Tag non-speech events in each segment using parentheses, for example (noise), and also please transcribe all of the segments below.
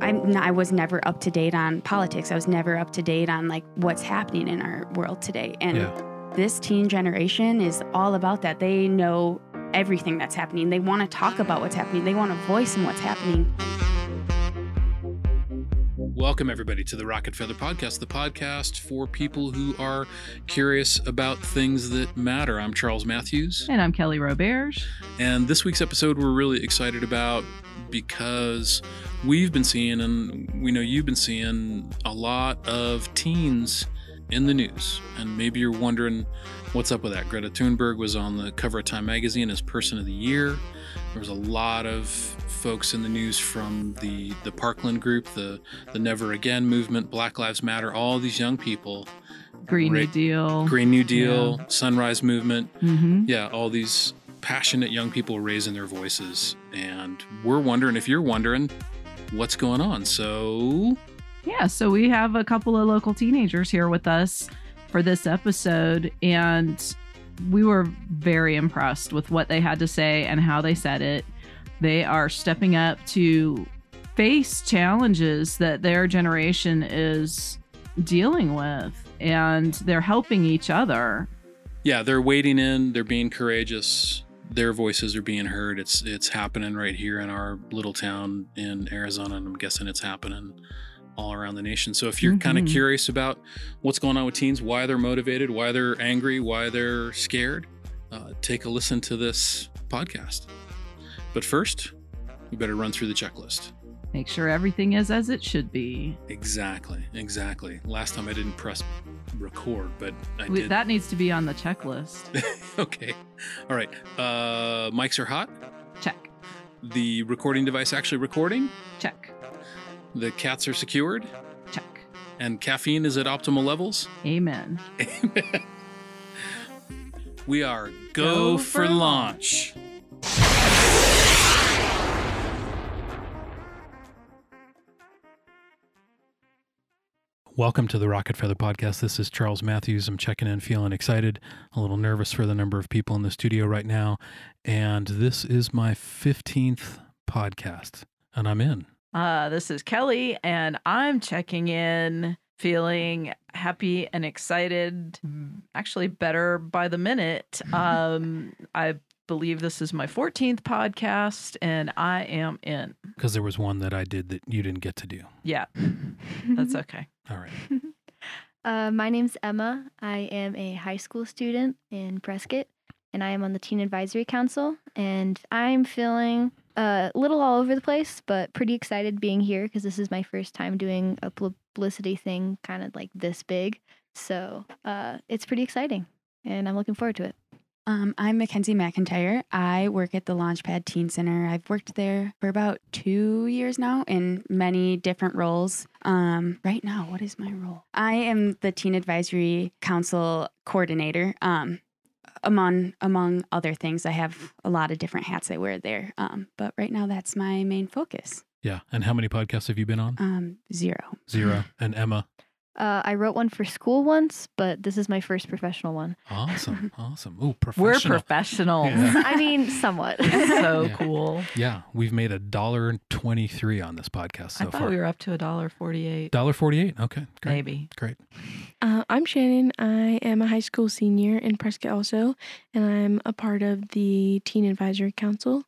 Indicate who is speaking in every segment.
Speaker 1: I'm not, I was never up to date on politics. I was never up to date on like what's happening in our world today. And
Speaker 2: Yeah.
Speaker 1: this teen generation is all about that. They know everything that's happening. They want to talk about what's happening. They want a voice in what's happening.
Speaker 2: Welcome, everybody, to the Rocket Feather Podcast, the podcast for people who are curious about things that matter. I'm Charles Matthews,
Speaker 3: And I'm Kelly Roberge.
Speaker 2: and this week's episode we're really excited about because we've been seeing, and we know you've been seeing, a lot of teens in the news. And maybe you're wondering what's up with that. Greta Thunberg was on the cover of Time Magazine as Person of the Year. There was a lot of folks in the news from the the Parkland group, the the Never Again movement, Black Lives Matter, all these young people,
Speaker 3: Green New Deal.
Speaker 2: Green New Deal, Sunrise Movement,
Speaker 3: hmm
Speaker 2: yeah, all these passionate young people raising their voices. And we're wondering if you're wondering what's going on. So
Speaker 3: Yeah, so we have a couple of local teenagers here with us for this episode, and we were very impressed with what they had to say and how they said it. They are stepping up to face challenges that their generation is dealing with, and they're helping each other.
Speaker 2: yeah, they're wading in, they're being courageous. Their voices are being heard. It's it's happening right here in our little town in Arizona, and I'm guessing it's happening all around the nation. So if you're kind of curious about what's going on with teens, why they're motivated, why they're angry, why they're scared, uh, take a listen to this podcast. But first, we better run through the checklist.
Speaker 3: Make sure everything is as it should be.
Speaker 2: Exactly, exactly. Last time I didn't press record, but I
Speaker 3: We,
Speaker 2: did.
Speaker 3: that needs to be on the checklist. (laughs)
Speaker 2: okay. All right. Uh, mics are hot.
Speaker 3: Check.
Speaker 2: The recording device actually recording.
Speaker 3: Check.
Speaker 2: The cats are secured.
Speaker 3: Check.
Speaker 2: And caffeine is at optimal levels.
Speaker 3: Amen. Amen.
Speaker 2: we are go,
Speaker 3: Go
Speaker 2: for,
Speaker 3: for
Speaker 2: launch. Welcome to the Rocket Feather Podcast. This is Charles Matthews. I'm checking in, feeling excited, a little nervous for the number of people in the studio right now. And this is my 15th podcast, and I'm in.
Speaker 3: Uh, this is Kelly, and I'm checking in, feeling happy and excited. Actually, better by the minute. (laughs) Um, I believe this is my 14th podcast, and I am in.
Speaker 2: Because there was one that I did that you didn't get to do.
Speaker 3: Yeah, that's (laughs) okay.
Speaker 2: All right. (laughs)
Speaker 4: Uh, my name's Emma. I am a high school student in Prescott, and I am on the Teen Advisory Council. And I'm feeling a little all over the place, but pretty excited being here because this is my first time doing a publicity thing kind of like this big. So uh, it's pretty exciting, and I'm looking forward to it.
Speaker 1: Um, I'm McKenzie MacIntyre. I work at the Launchpad Teen Center. I've worked there for about two years now in many different roles. Um, right now, what is my role? I am the Teen Advisory Council coordinator. Um, among among other things, I have a lot of different hats I wear there. Um, but right now, that's my main focus.
Speaker 2: Yeah. And how many podcasts have you been on?
Speaker 1: Um, zero.
Speaker 2: Zero. (laughs) And Emma.
Speaker 4: Uh, I wrote one for school once, but this is my first professional one.
Speaker 2: Awesome. (laughs) Awesome. Ooh,
Speaker 3: We're
Speaker 2: professional.
Speaker 3: professionals.
Speaker 2: Yeah. (laughs)
Speaker 4: I mean, somewhat. (laughs)
Speaker 3: so
Speaker 2: Yeah.
Speaker 3: cool.
Speaker 2: yeah. We've made a dollar twenty three on this podcast so
Speaker 3: I thought
Speaker 2: far.
Speaker 3: we were up to a dollar forty-eight,
Speaker 2: Dollar forty eight. Okay. Great.
Speaker 3: maybe.
Speaker 2: Great.
Speaker 5: Uh, I'm Shannon. I am a high school senior in Prescott also, and I'm a part of the Teen Advisory Council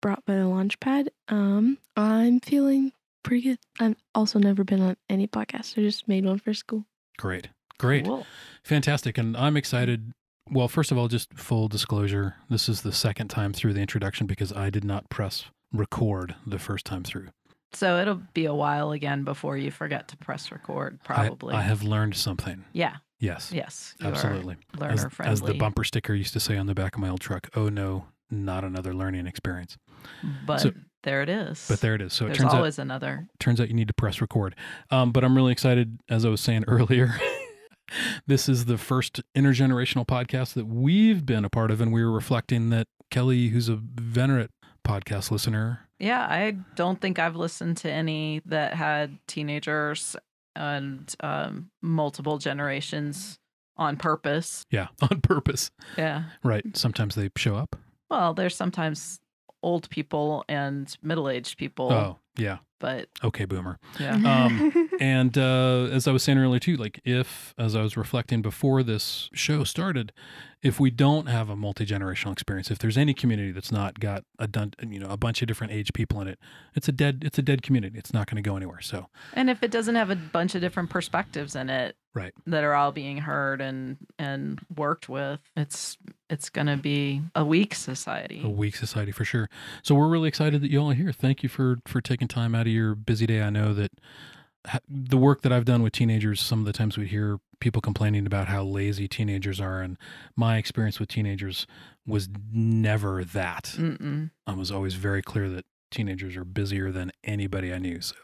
Speaker 5: brought by the Launchpad. Um, I'm feeling pretty good. I've also never been on any podcast, so just made one for school.
Speaker 2: Great. Great.
Speaker 3: Cool.
Speaker 2: Fantastic. And I'm excited. Well, first of all, just full disclosure, this is the second time through the introduction because I did not press record the first time through.
Speaker 3: So it'll be a while again before you forget to press record. Probably.
Speaker 2: I, have learned something.
Speaker 3: Yeah.
Speaker 2: Yes.
Speaker 3: Yes.
Speaker 2: Absolutely.
Speaker 3: Learner
Speaker 2: As,
Speaker 3: friendly.
Speaker 2: as the bumper sticker used to say on the back of my old truck, oh no, not another learning experience.
Speaker 3: But
Speaker 2: So-
Speaker 3: there it is.
Speaker 2: But there it is. So it
Speaker 3: There's
Speaker 2: turns out
Speaker 3: always another.
Speaker 2: turns out you need to press record. Um, but I'm really excited, as I was saying (laughs) earlier. this is the first intergenerational podcast that we've been a part of, and we were reflecting that Kelly, who's a venerate podcast listener,
Speaker 3: Yeah, I don't think I've listened to any that had teenagers and um, multiple generations on purpose.
Speaker 2: yeah, (laughs) on purpose,
Speaker 3: Yeah.
Speaker 2: right? Sometimes they show up.
Speaker 3: Well, there's sometimes old people and middle aged people
Speaker 2: Oh, Yeah.
Speaker 3: But
Speaker 2: Okay, boomer.
Speaker 3: yeah. (laughs)
Speaker 2: Um, (laughs) and uh, as I was saying earlier too, like if, as I was reflecting before this show started, if we don't have a multi generational experience, if there's any community that's not got a dun- you know a bunch of different age people in it, it's a dead it's a dead community. It's not going to go anywhere. So
Speaker 3: And if it doesn't have a bunch of different perspectives in it,
Speaker 2: Right.
Speaker 3: that are all being heard and and worked with, it's it's going to be a weak society.
Speaker 2: a weak society for sure. So we're really excited that you all are here. Thank you for for taking time out of your busy day. I know that the work that I've done with teenagers, some of the times we hear people complaining about how lazy teenagers are, and my experience with teenagers was never that.
Speaker 3: Mm-mm.
Speaker 2: I was always very clear that teenagers are busier than anybody I knew. So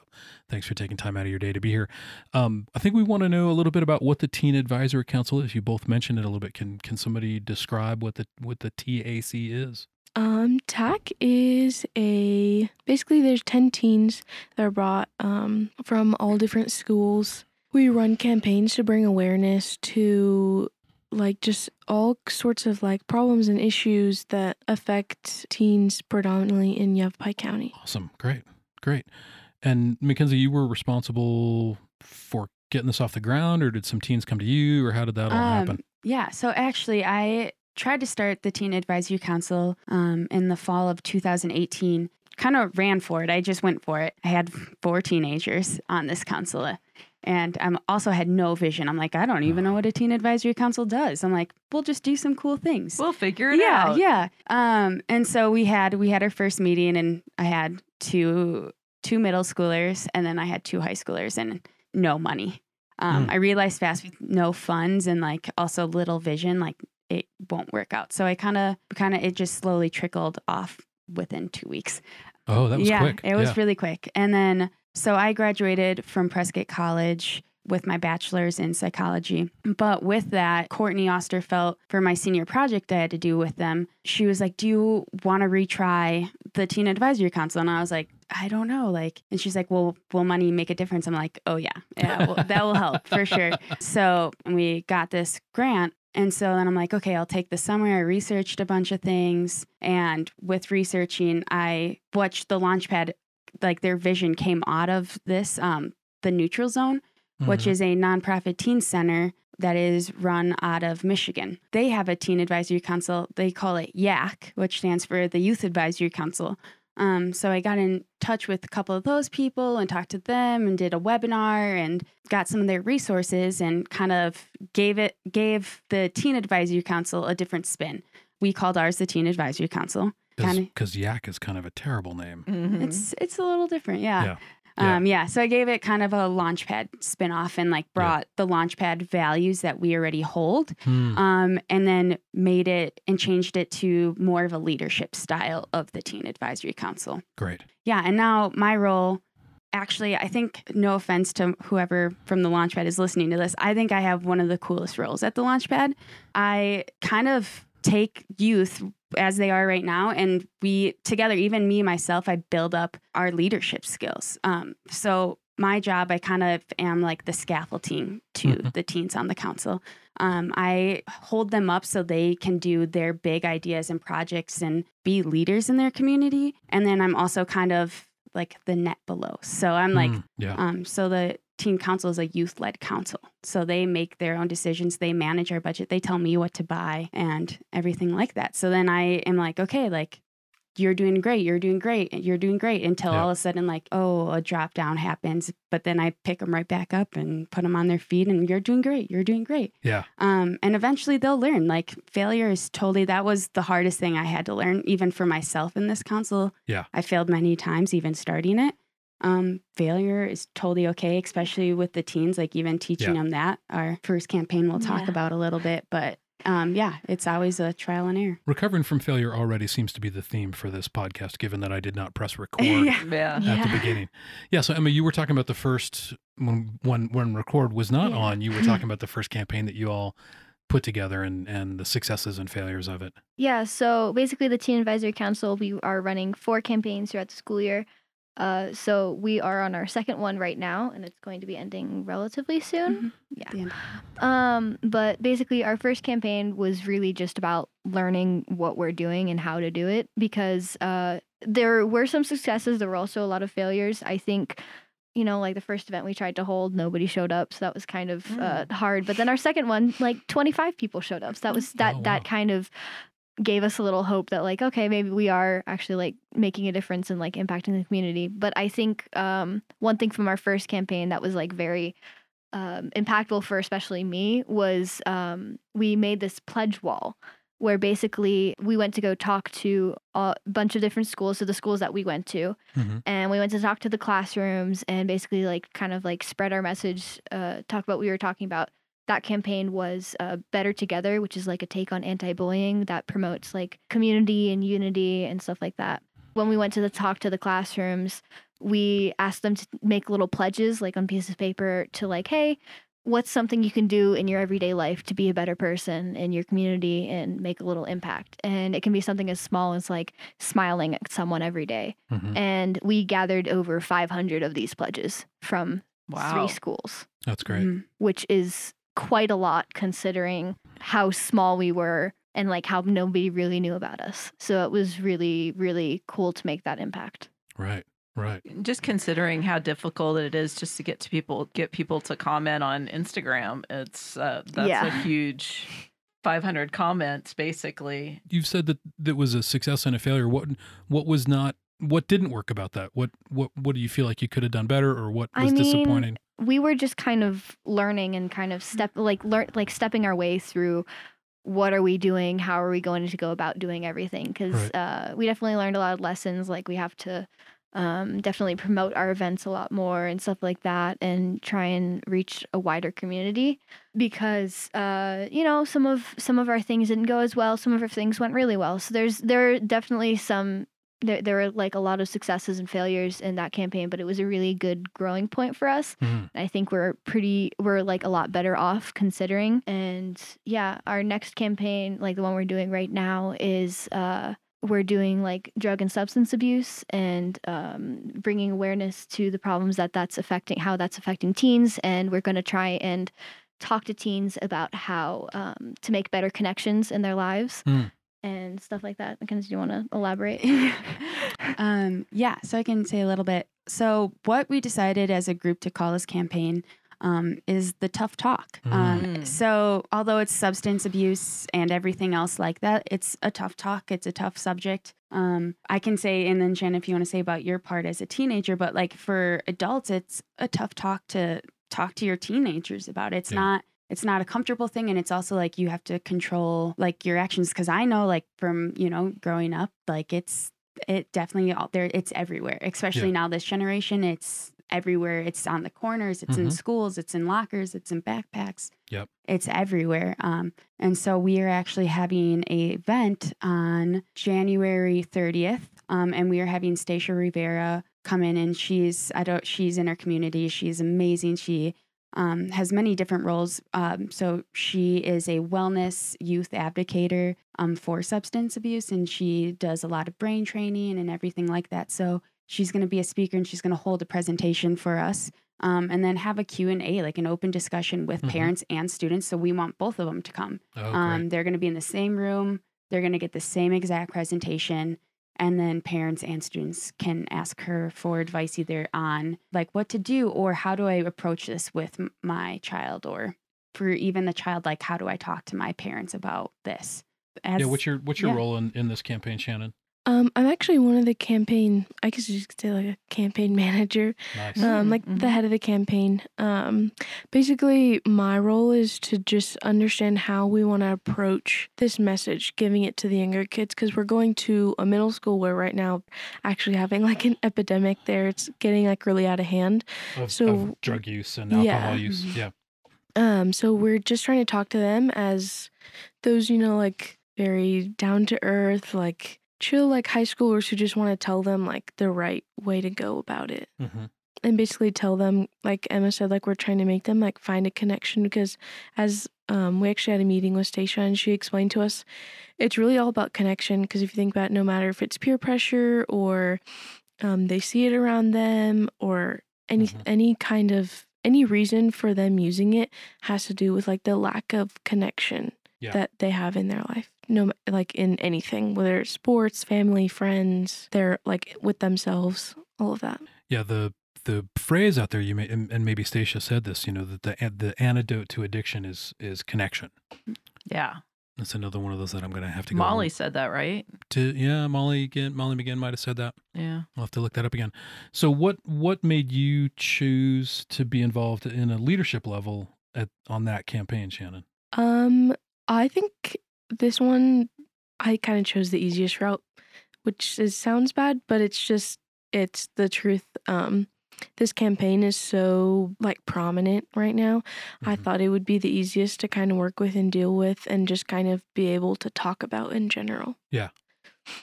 Speaker 2: thanks for taking time out of your day to be here. Um, I think we want to know a little bit about what the Teen Advisory Council is. You both mentioned it a little bit. Can can somebody describe what the what the TAC is?
Speaker 5: Um, TAC is a basically there's ten teens that are brought um from all different schools. We run campaigns to bring awareness to like just all sorts of like problems and issues that affect teens predominantly in Yavapai County.
Speaker 2: Awesome. Great. Great. And McKenzie, you were responsible for getting this off the ground, or did some teens come to you, or how did that all
Speaker 1: Um,
Speaker 2: happen?
Speaker 1: Yeah. So actually, I tried to start the Teen Advisory Council um, in the fall of 2018. Kind of ran for it. I just went for it. I had four teenagers on this council. And I also had no vision. I'm like, I don't even know what a teen advisory council does. I'm like, we'll just do some cool things.
Speaker 3: We'll figure it
Speaker 1: yeah,
Speaker 3: out.
Speaker 1: yeah. Yeah. Um, and so we had we had our first meeting, and I had two two middle schoolers, and then I had two high schoolers, and no money. Um,
Speaker 2: Hmm.
Speaker 1: I realized fast with no funds and like also little vision, like it won't work out. So I kind of kind of it just slowly trickled off within two weeks
Speaker 2: Oh, that was
Speaker 1: yeah,
Speaker 2: quick.
Speaker 1: It was
Speaker 2: yeah.
Speaker 1: really quick. And then, so I graduated from Prescott College with my bachelor's in psychology. But with that, Courtney Osterfelt, for my senior project I had to do with them, she was like, Do you want to retry the Teen Advisory Council? And I was like, I don't know. Like, and she's like, Well, will money make a difference? I'm like, Oh, yeah. Yeah, well, that will help for sure. (laughs) So we got this grant. And so then I'm like, okay, I'll take the summer. I researched a bunch of things. And with researching, I watched the Launchpad, like their vision came out of this, um, the Neutral Zone, which
Speaker 2: Mhm.
Speaker 1: is a nonprofit teen center that is run out of Michigan. They have a teen advisory council. They call it YAC, which stands for the Youth Advisory Council. Um, so I got in touch with a couple of those people and talked to them and did a webinar and got some of their resources and kind of gave it gave the Teen Advisory Council a different spin. We called ours the Teen Advisory Council. kinda-
Speaker 2: because Yak is kind of a terrible name.
Speaker 3: Mhm.
Speaker 1: It's it's a little different, yeah.
Speaker 2: Yeah. Yeah.
Speaker 1: Um, yeah. So I gave it kind of a launchpad spinoff and like brought the launchpad values that we already hold,
Speaker 2: Hmm.
Speaker 1: um, and then made it and changed it to more of a leadership style of the Teen Advisory Council.
Speaker 2: Great.
Speaker 1: Yeah, and now my role, actually, I think, no offense to whoever from the Launchpad is listening to this, I think I have one of the coolest roles at the Launchpad. I kind of take youth as they are right now, and we together, even me myself, I build up our leadership skills. Um, so my job, I kind of am like the scaffolding to
Speaker 2: Mhm.
Speaker 1: the teens on the council. Um, I hold them up so they can do their big ideas and projects and be leaders in their community. And then I'm also kind of like the net below. So I'm like,
Speaker 2: Hmm. yeah.
Speaker 1: um, so the teen council is a youth led council. So they make their own decisions. They manage our budget. They tell me what to buy and everything like that. So then I am like, okay, like you're doing great. You're doing great. You're doing great until
Speaker 2: Yeah.
Speaker 1: all of a sudden, like, oh, a drop down happens. But then I pick them right back up and put them on their feet and you're doing great. You're doing great.
Speaker 2: yeah.
Speaker 1: Um, and eventually they'll learn. Like failure is totally that was the hardest thing I had to learn, even for myself in this council.
Speaker 2: Yeah.
Speaker 1: I failed many times, even starting it. Um, failure is totally okay, especially with the teens. Like even teaching
Speaker 2: Yeah.
Speaker 1: them that. Our first campaign we'll talk
Speaker 4: Yeah.
Speaker 1: about a little bit, but um, yeah, it's always a trial and error.
Speaker 2: Recovering from failure already seems to be the theme for this podcast, given that I did not press (laughs) record
Speaker 1: yeah.
Speaker 3: Yeah.
Speaker 2: at
Speaker 1: Yeah.
Speaker 2: the beginning. Yeah. So Emma, you were talking about the first when when when record was not
Speaker 1: Yeah.
Speaker 2: on. You were talking about the first campaign that you all put together and and the successes and failures of it.
Speaker 4: Yeah, so basically, the Teen Advisory Council, we are running four campaigns throughout the school year. Uh, so we are on our second one right now, and it's going to be ending relatively soon.
Speaker 1: Mhm.
Speaker 4: Yeah. Um, but basically, our first campaign was really just about learning what we're doing and how to do it because uh, there were some successes. There were also a lot of failures. I think, you know, like the first event we tried to hold, nobody showed up, so that was kind of uh, hard. But then our second one, like 25 people showed up. So that was that
Speaker 6: Oh, wow.
Speaker 4: that kind of gave us a little hope that like okay maybe we are actually like making a difference and like impacting the community but i think um one thing from our first campaign that was like very um, impactful for especially me was um, we made this pledge wall where basically we went to go talk to a bunch of different schools so the schools that we went to
Speaker 6: Mhm.
Speaker 4: and we went to talk to the classrooms and basically like kind of like spread our message uh, talk about what we were talking about that campaign was uh, better together which is like a take on anti-bullying that promotes like community and unity and stuff like that when we went to the talk to the classrooms we asked them to make little pledges like on pieces of paper to like hey what's something you can do in your everyday life to be a better person in your community and make a little impact and it can be something as small as like smiling at someone every day
Speaker 6: Mhm.
Speaker 4: and we gathered over 500 of these pledges from
Speaker 3: Wow.
Speaker 4: three schools
Speaker 6: That's great.
Speaker 1: Mhm.
Speaker 4: which is quite a lot considering how small we were and like how nobody really knew about us so it was really really cool to make that impact
Speaker 6: Right. Right.
Speaker 3: Just considering how difficult it is just to get to people, get people to comment on Instagram. It's uh, that's
Speaker 4: Yeah.
Speaker 3: a huge 500 comments, basically.
Speaker 6: You've said that that was a success and a failure. What what was not what didn't work about that? What what what do you feel like you could have done better or what
Speaker 4: I
Speaker 6: was
Speaker 4: mean,
Speaker 6: disappointing?
Speaker 4: we were just kind of learning and kind of step like learn like stepping our way through what are we doing how are we going to go about doing everything because
Speaker 6: Right.
Speaker 4: uh, we definitely learned a lot of lessons like we have to um, definitely promote our events a lot more and stuff like that and try and reach a wider community because uh, you know some of some of our things didn't go as well some of our things went really well so there's there are definitely some there, there were like a lot of successes and failures in that campaign but it was a really good growing point for us
Speaker 6: Mhm.
Speaker 4: I think we're pretty, we're like a lot better off considering. And yeah, our next campaign, like the one we're doing right now, is uh, we're doing like drug and substance abuse and um, bringing awareness to the problems that that's affecting, how that's affecting teens. And we're going to try and talk to teens about how um, to make better connections in their lives.
Speaker 6: Hmm.
Speaker 4: And stuff like that. McKenzie, do you want to elaborate? (laughs)
Speaker 1: um, yeah, so I can say a little bit. So, what we decided as a group to call this campaign um, is the tough talk. Um,
Speaker 3: Mm.
Speaker 1: so, although it's substance abuse and everything else like that, it's a tough talk. It's a tough subject. Um, I can say, and then Shannon, if you want to say about your part as a teenager, but like for adults, it's a tough talk to talk to your teenagers about. It's
Speaker 6: Yeah.
Speaker 1: not it's not a comfortable thing and it's also like you have to control like your actions because i know like from you know growing up like it's it definitely out there it's everywhere especially
Speaker 6: Yeah.
Speaker 1: now this generation it's everywhere it's on the corners it's in
Speaker 6: Mhm.
Speaker 1: schools it's in lockers it's in backpacks
Speaker 6: Yep.
Speaker 1: it's everywhere um and so we are actually having a event on january 30th um and we are having Stasia Rivera come in and she's i don't she's in our community she's amazing she um, has many different roles. Um, so she is a wellness youth advocator um, for substance abuse, and she does a lot of brain training and everything like that. So she's going to be a speaker, and she's going to hold a presentation for us, um, and then have a Q and A, like an open discussion with
Speaker 6: Mhm.
Speaker 1: parents and students. So we want both of them to come.
Speaker 6: Oh.
Speaker 1: Um, they're going to be in the same room. They're going to get the same exact presentation. And then parents and students can ask her for advice either on like what to do or how do I approach this with my child or for even the child, like how do I talk to my parents about this? As,
Speaker 6: yeah, what's your what's your
Speaker 1: yeah.
Speaker 6: role in, in this campaign, Shannon?
Speaker 5: Um, I'm actually one of the campaign. I guess you could say like a campaign (laughs) manager.
Speaker 6: Nice.
Speaker 5: Um, like the
Speaker 3: Mhm.
Speaker 5: head of the campaign. Um, basically, my role is to just understand how we want to approach this message, giving it to the younger kids, because we're going to a middle school where right now, actually having like an epidemic there. It's getting like really out of hand.
Speaker 6: Of,
Speaker 5: so-
Speaker 6: of drug use and alcohol
Speaker 5: Yeah.
Speaker 6: use.
Speaker 1: Mhm.
Speaker 6: Yeah.
Speaker 5: Um, so we're just trying to talk to them as those, you know, like very down to earth, like chill, like high schoolers who just want to tell them like the right way to go about it.
Speaker 6: hmm
Speaker 5: And basically tell them, like Emma said, like we're trying to make them like find a connection because as um, we actually had a meeting with Stasia and she explained to us, it's really all about connection. Because if you think about it, no matter if it's peer pressure or um, they see it around them or any
Speaker 6: Mhm.
Speaker 5: any kind of any reason for them using it has to do with like the lack of connection
Speaker 6: Yeah.
Speaker 5: that they have in their life. No, like in anything, whether it's sports, family, friends, they're like with themselves, all of that.
Speaker 2: Yeah, the the phrase out there you may and, and maybe Stasia said this, you know, that the the antidote to addiction is is connection.
Speaker 3: Yeah.
Speaker 2: That's another one of those that I'm going to have to go
Speaker 3: Molly said that, right?
Speaker 2: to yeah, Molly again, Molly McGinn might have said that.
Speaker 3: Yeah.
Speaker 2: I'll have to look that up again. So what what made you choose to be involved in a leadership level at on that campaign, Shannon?
Speaker 5: Um, I think this one I kind of chose the easiest route, which is sounds bad, but it's just it's the truth. Um, this campaign is so like prominent right now. I
Speaker 2: Mhm.
Speaker 5: thought it would be the easiest to kind of work with and deal with, and just kind of be able to talk about in general.
Speaker 2: Yeah.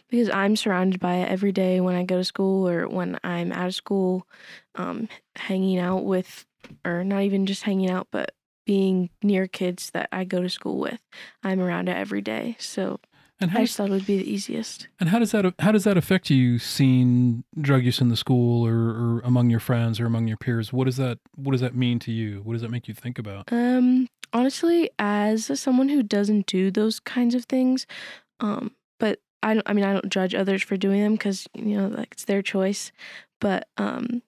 Speaker 5: Because I'm surrounded by it every day when I go to school or when I'm out of school, um, hanging out with, or not even just hanging out, but being near kids that I go to school with. I'm around it every day. So
Speaker 2: And how
Speaker 5: I just thought it would be the easiest.
Speaker 2: and how does that how does that affect you seeing drug use in the school or, or among your friends or among your peers? What does that what does that mean to you? What does that make you think about?
Speaker 5: Um, honestly, as someone who doesn't do those kinds of things, um, but I don't. I mean, I don't judge others for doing them because you know, like it's their choice. But um,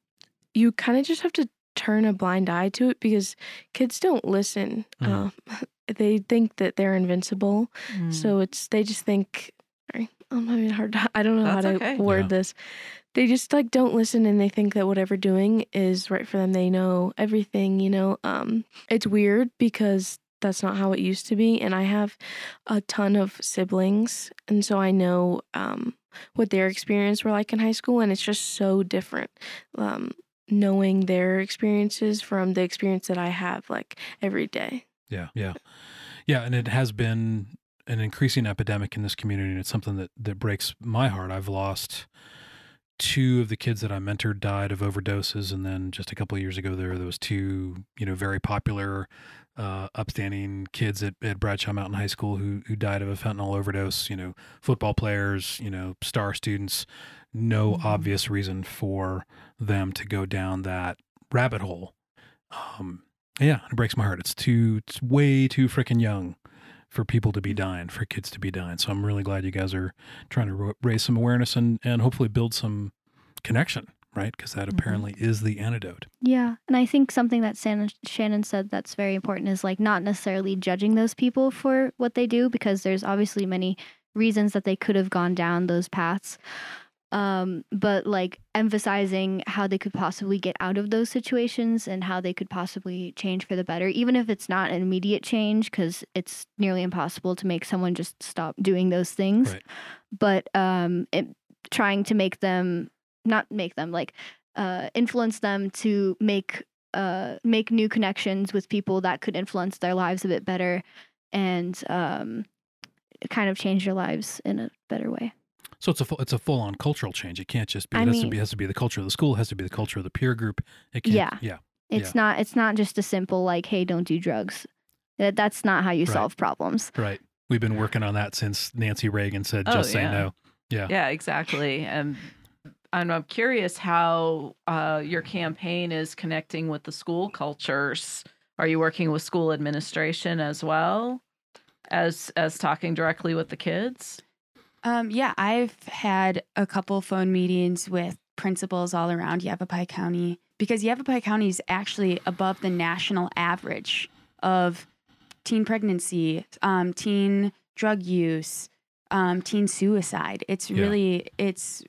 Speaker 5: you kind of just have to turn a blind eye to it because kids don't listen.
Speaker 2: Mhm.
Speaker 5: Um, (laughs) they think that they're invincible,
Speaker 3: Mm.
Speaker 5: so it's they just think. Sorry, I'm having a hard. time. (laughs) I don't know
Speaker 3: That's
Speaker 5: how to
Speaker 3: okay.
Speaker 5: word
Speaker 2: Yeah.
Speaker 5: this. They just like don't listen, and they think that whatever doing is right for them. They know everything, you know. Um, it's weird because that's not how it used to be, and I have a ton of siblings, and so I know um what their experience were like in high school, and it's just so different. Um, knowing their experiences from the experience that I have like every day.
Speaker 2: Yeah, yeah, yeah, and it has been an increasing epidemic in this community, and it's something that that breaks my heart. I've lost two of the kids that I mentored died of overdoses, and then just a couple years ago, there there was two, you know, very popular, uh, upstanding kids at, at Bradshaw Mountain High School who who died of a fentanyl overdose. You know, football players, you know, star students. No
Speaker 3: Mhm.
Speaker 2: obvious reason for them to go down that rabbit hole. Um, yeah, it breaks my heart. It's too, it's way too freaking young for people to be dying, for kids to be dying. So I'm really glad you guys are trying to raise some awareness and and hopefully build some connection, right? Because that
Speaker 3: Mhm.
Speaker 2: apparently is the antidote.
Speaker 4: Yeah, and I think something that Shannon, Shannon said that's very important is like not necessarily judging those people for what they do because there's obviously many reasons that they could have gone down those paths. Um, but like emphasizing how they could possibly get out of those situations and how they could possibly change for the better, even if it's not an immediate change, because it's nearly impossible to make someone just stop doing those things.
Speaker 2: Right.
Speaker 4: But um, it, trying to make them not make them like uh, influence them to make uh, make new connections with people that could influence their lives a bit better and um, kind of change their lives in a better way.
Speaker 2: So it's a full, it's a full on cultural change. It can't just be.
Speaker 4: I
Speaker 2: It has to be has to be the culture of the school. It has to be the culture of the peer group. It can't.
Speaker 4: Yeah.
Speaker 2: Yeah.
Speaker 4: It's
Speaker 2: Yeah.
Speaker 4: not it's not just a simple like hey don't do drugs. That that's not how you
Speaker 2: Right.
Speaker 4: solve problems.
Speaker 2: Right. We've been working on that since Nancy Reagan said,
Speaker 3: Oh,
Speaker 2: "Just say
Speaker 3: yeah.
Speaker 2: no." Yeah.
Speaker 3: Yeah, exactly. And and I'm curious how uh, your campaign is connecting with the school cultures. Are you working with school administration as well as as talking directly with the kids?
Speaker 1: Um, yeah, I've had a couple phone meetings with principals all around Yavapai County because Yavapai County is actually above the national average of teen pregnancy, um, teen drug use, um, teen suicide. It's
Speaker 2: Yeah.
Speaker 1: really it's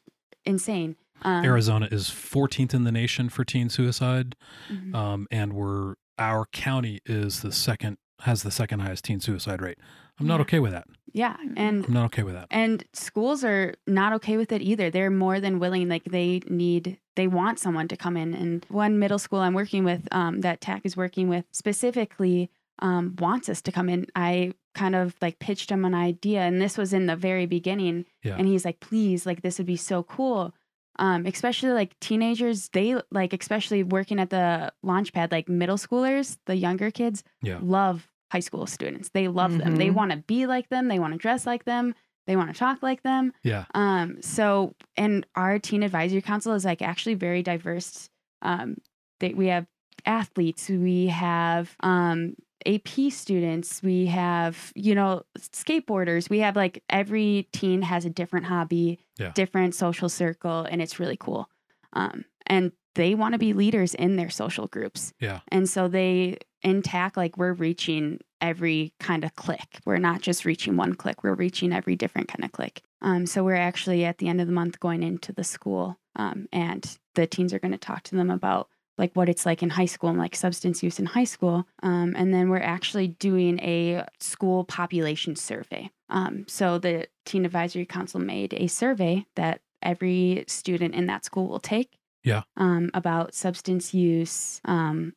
Speaker 1: insane. Um,
Speaker 2: Arizona is 14th in the nation for teen suicide,
Speaker 1: mhm.
Speaker 2: um, and we're our county is the second has the second highest teen suicide rate. I'm not
Speaker 1: Yeah.
Speaker 2: okay with that.
Speaker 1: yeah, and
Speaker 2: I'm not okay with that.
Speaker 1: And schools are not okay with it either. They're more than willing, like they need, they want someone to come in. And one middle school I'm working with, um, that TAC is working with specifically, um, wants us to come in. I kind of like pitched him an idea, and this was in the very beginning.
Speaker 2: Yeah.
Speaker 1: And he's like, please, like this would be so cool. Um, especially like teenagers, they like, especially working at the launch pad, like middle schoolers, the younger kids,
Speaker 2: Yeah.
Speaker 1: love high school students. They love them. They
Speaker 3: Mhm.
Speaker 1: want to be like them. They want to dress like them. They want to talk like them.
Speaker 2: Yeah.
Speaker 1: Um, so, and our teen advisory council is like actually very diverse. Um, they, we have athletes, we have um, AP students, we have, you know, skateboarders. We have like every teen has a different hobby,
Speaker 2: Yeah.
Speaker 1: different social circle, and it's really cool. Um, and they want to be leaders in their social groups.
Speaker 2: Yeah.
Speaker 1: And so they in TAC, like we're reaching every kind of clique. We're not just reaching one clique, we're reaching every different kind of clique. Um, so we're actually at the end of the month going into the school um, and the teens are going to talk to them about like what it's like in high school and like substance use in high school. Um, and then we're actually doing a school population survey. Um, so the Teen Advisory Council made a survey that every student in that school will take.
Speaker 2: Yeah.
Speaker 1: Um, about substance use, um,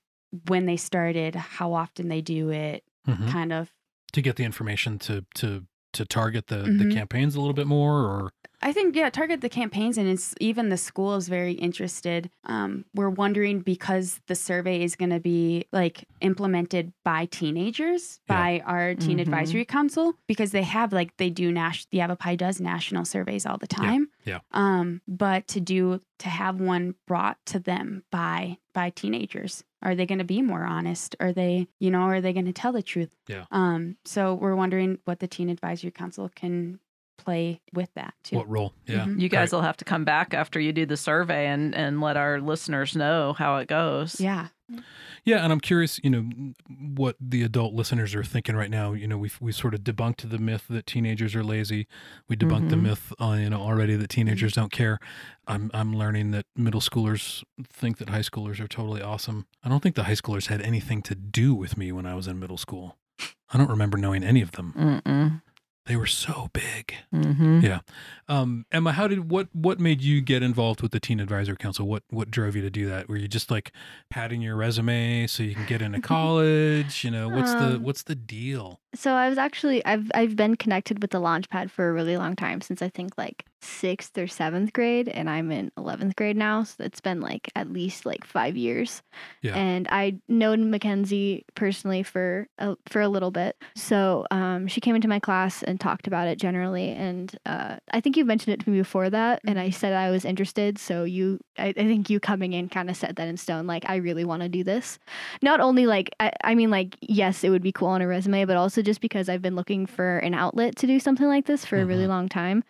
Speaker 1: when they started, how often they do it,
Speaker 2: Mhm.
Speaker 1: kind of
Speaker 2: To get the information to to to target the the
Speaker 1: Mhm.
Speaker 2: campaigns a little bit more, or
Speaker 1: I think yeah, target the campaigns, and it's even the school is very interested. Um, we're wondering because the survey is going to be like implemented by teenagers
Speaker 2: Yeah.
Speaker 1: by our teen
Speaker 3: Mhm.
Speaker 1: advisory council because they have like they do national the Yavapai does national surveys all the time.
Speaker 2: Yeah. yeah.
Speaker 1: Um, but to do to have one brought to them by by teenagers, are they going to be more honest? Are they you know are they going to tell the truth?
Speaker 2: Yeah.
Speaker 1: Um, so we're wondering what the teen advisory council can play with that too.
Speaker 2: what role? Yeah.
Speaker 1: Mhm.
Speaker 3: You guys
Speaker 2: Right.
Speaker 3: will have to come back after you do the survey and, and let our listeners know how it goes.
Speaker 1: Yeah.
Speaker 2: Yeah, and I'm curious, you know, what the adult listeners are thinking right now. You know, we've we sort of debunked the myth that teenagers are lazy. We debunked the
Speaker 3: Mhm.
Speaker 2: myth, uh, you know, already that teenagers don't care. I'm I'm learning that middle schoolers think that high schoolers are totally awesome. I don't think the high schoolers had anything to do with me when I was in middle school. I don't remember knowing any of them.
Speaker 3: Mm-mm.
Speaker 2: They were so big.
Speaker 3: Mm-hmm.
Speaker 2: Yeah. Um, Emma, how did what what made you get involved with the Teen Advisory Council? What what drove you to do that? Were you just like padding your resume so you can get into (laughs) college? You know, what's the
Speaker 4: Um,
Speaker 2: what's the deal?
Speaker 4: So I was actually I've I've been connected with the Launchpad for a really long time since I think like sixth or seventh grade, and I'm in eleventh grade now, so it's been like at least like five years.
Speaker 2: Yeah.
Speaker 4: And I known McKenzie personally for a, for a little bit, so um, she came into my class and talked about it generally, and uh, I think you mentioned it to me before that, and I said I was interested. So you, I, I think you coming in kind of set that in stone. Like I really want to do this not only like I, I mean like yes it would be cool on a resume but also just because i've been looking for an outlet to do something like this for a really
Speaker 2: Mhm.
Speaker 4: long time.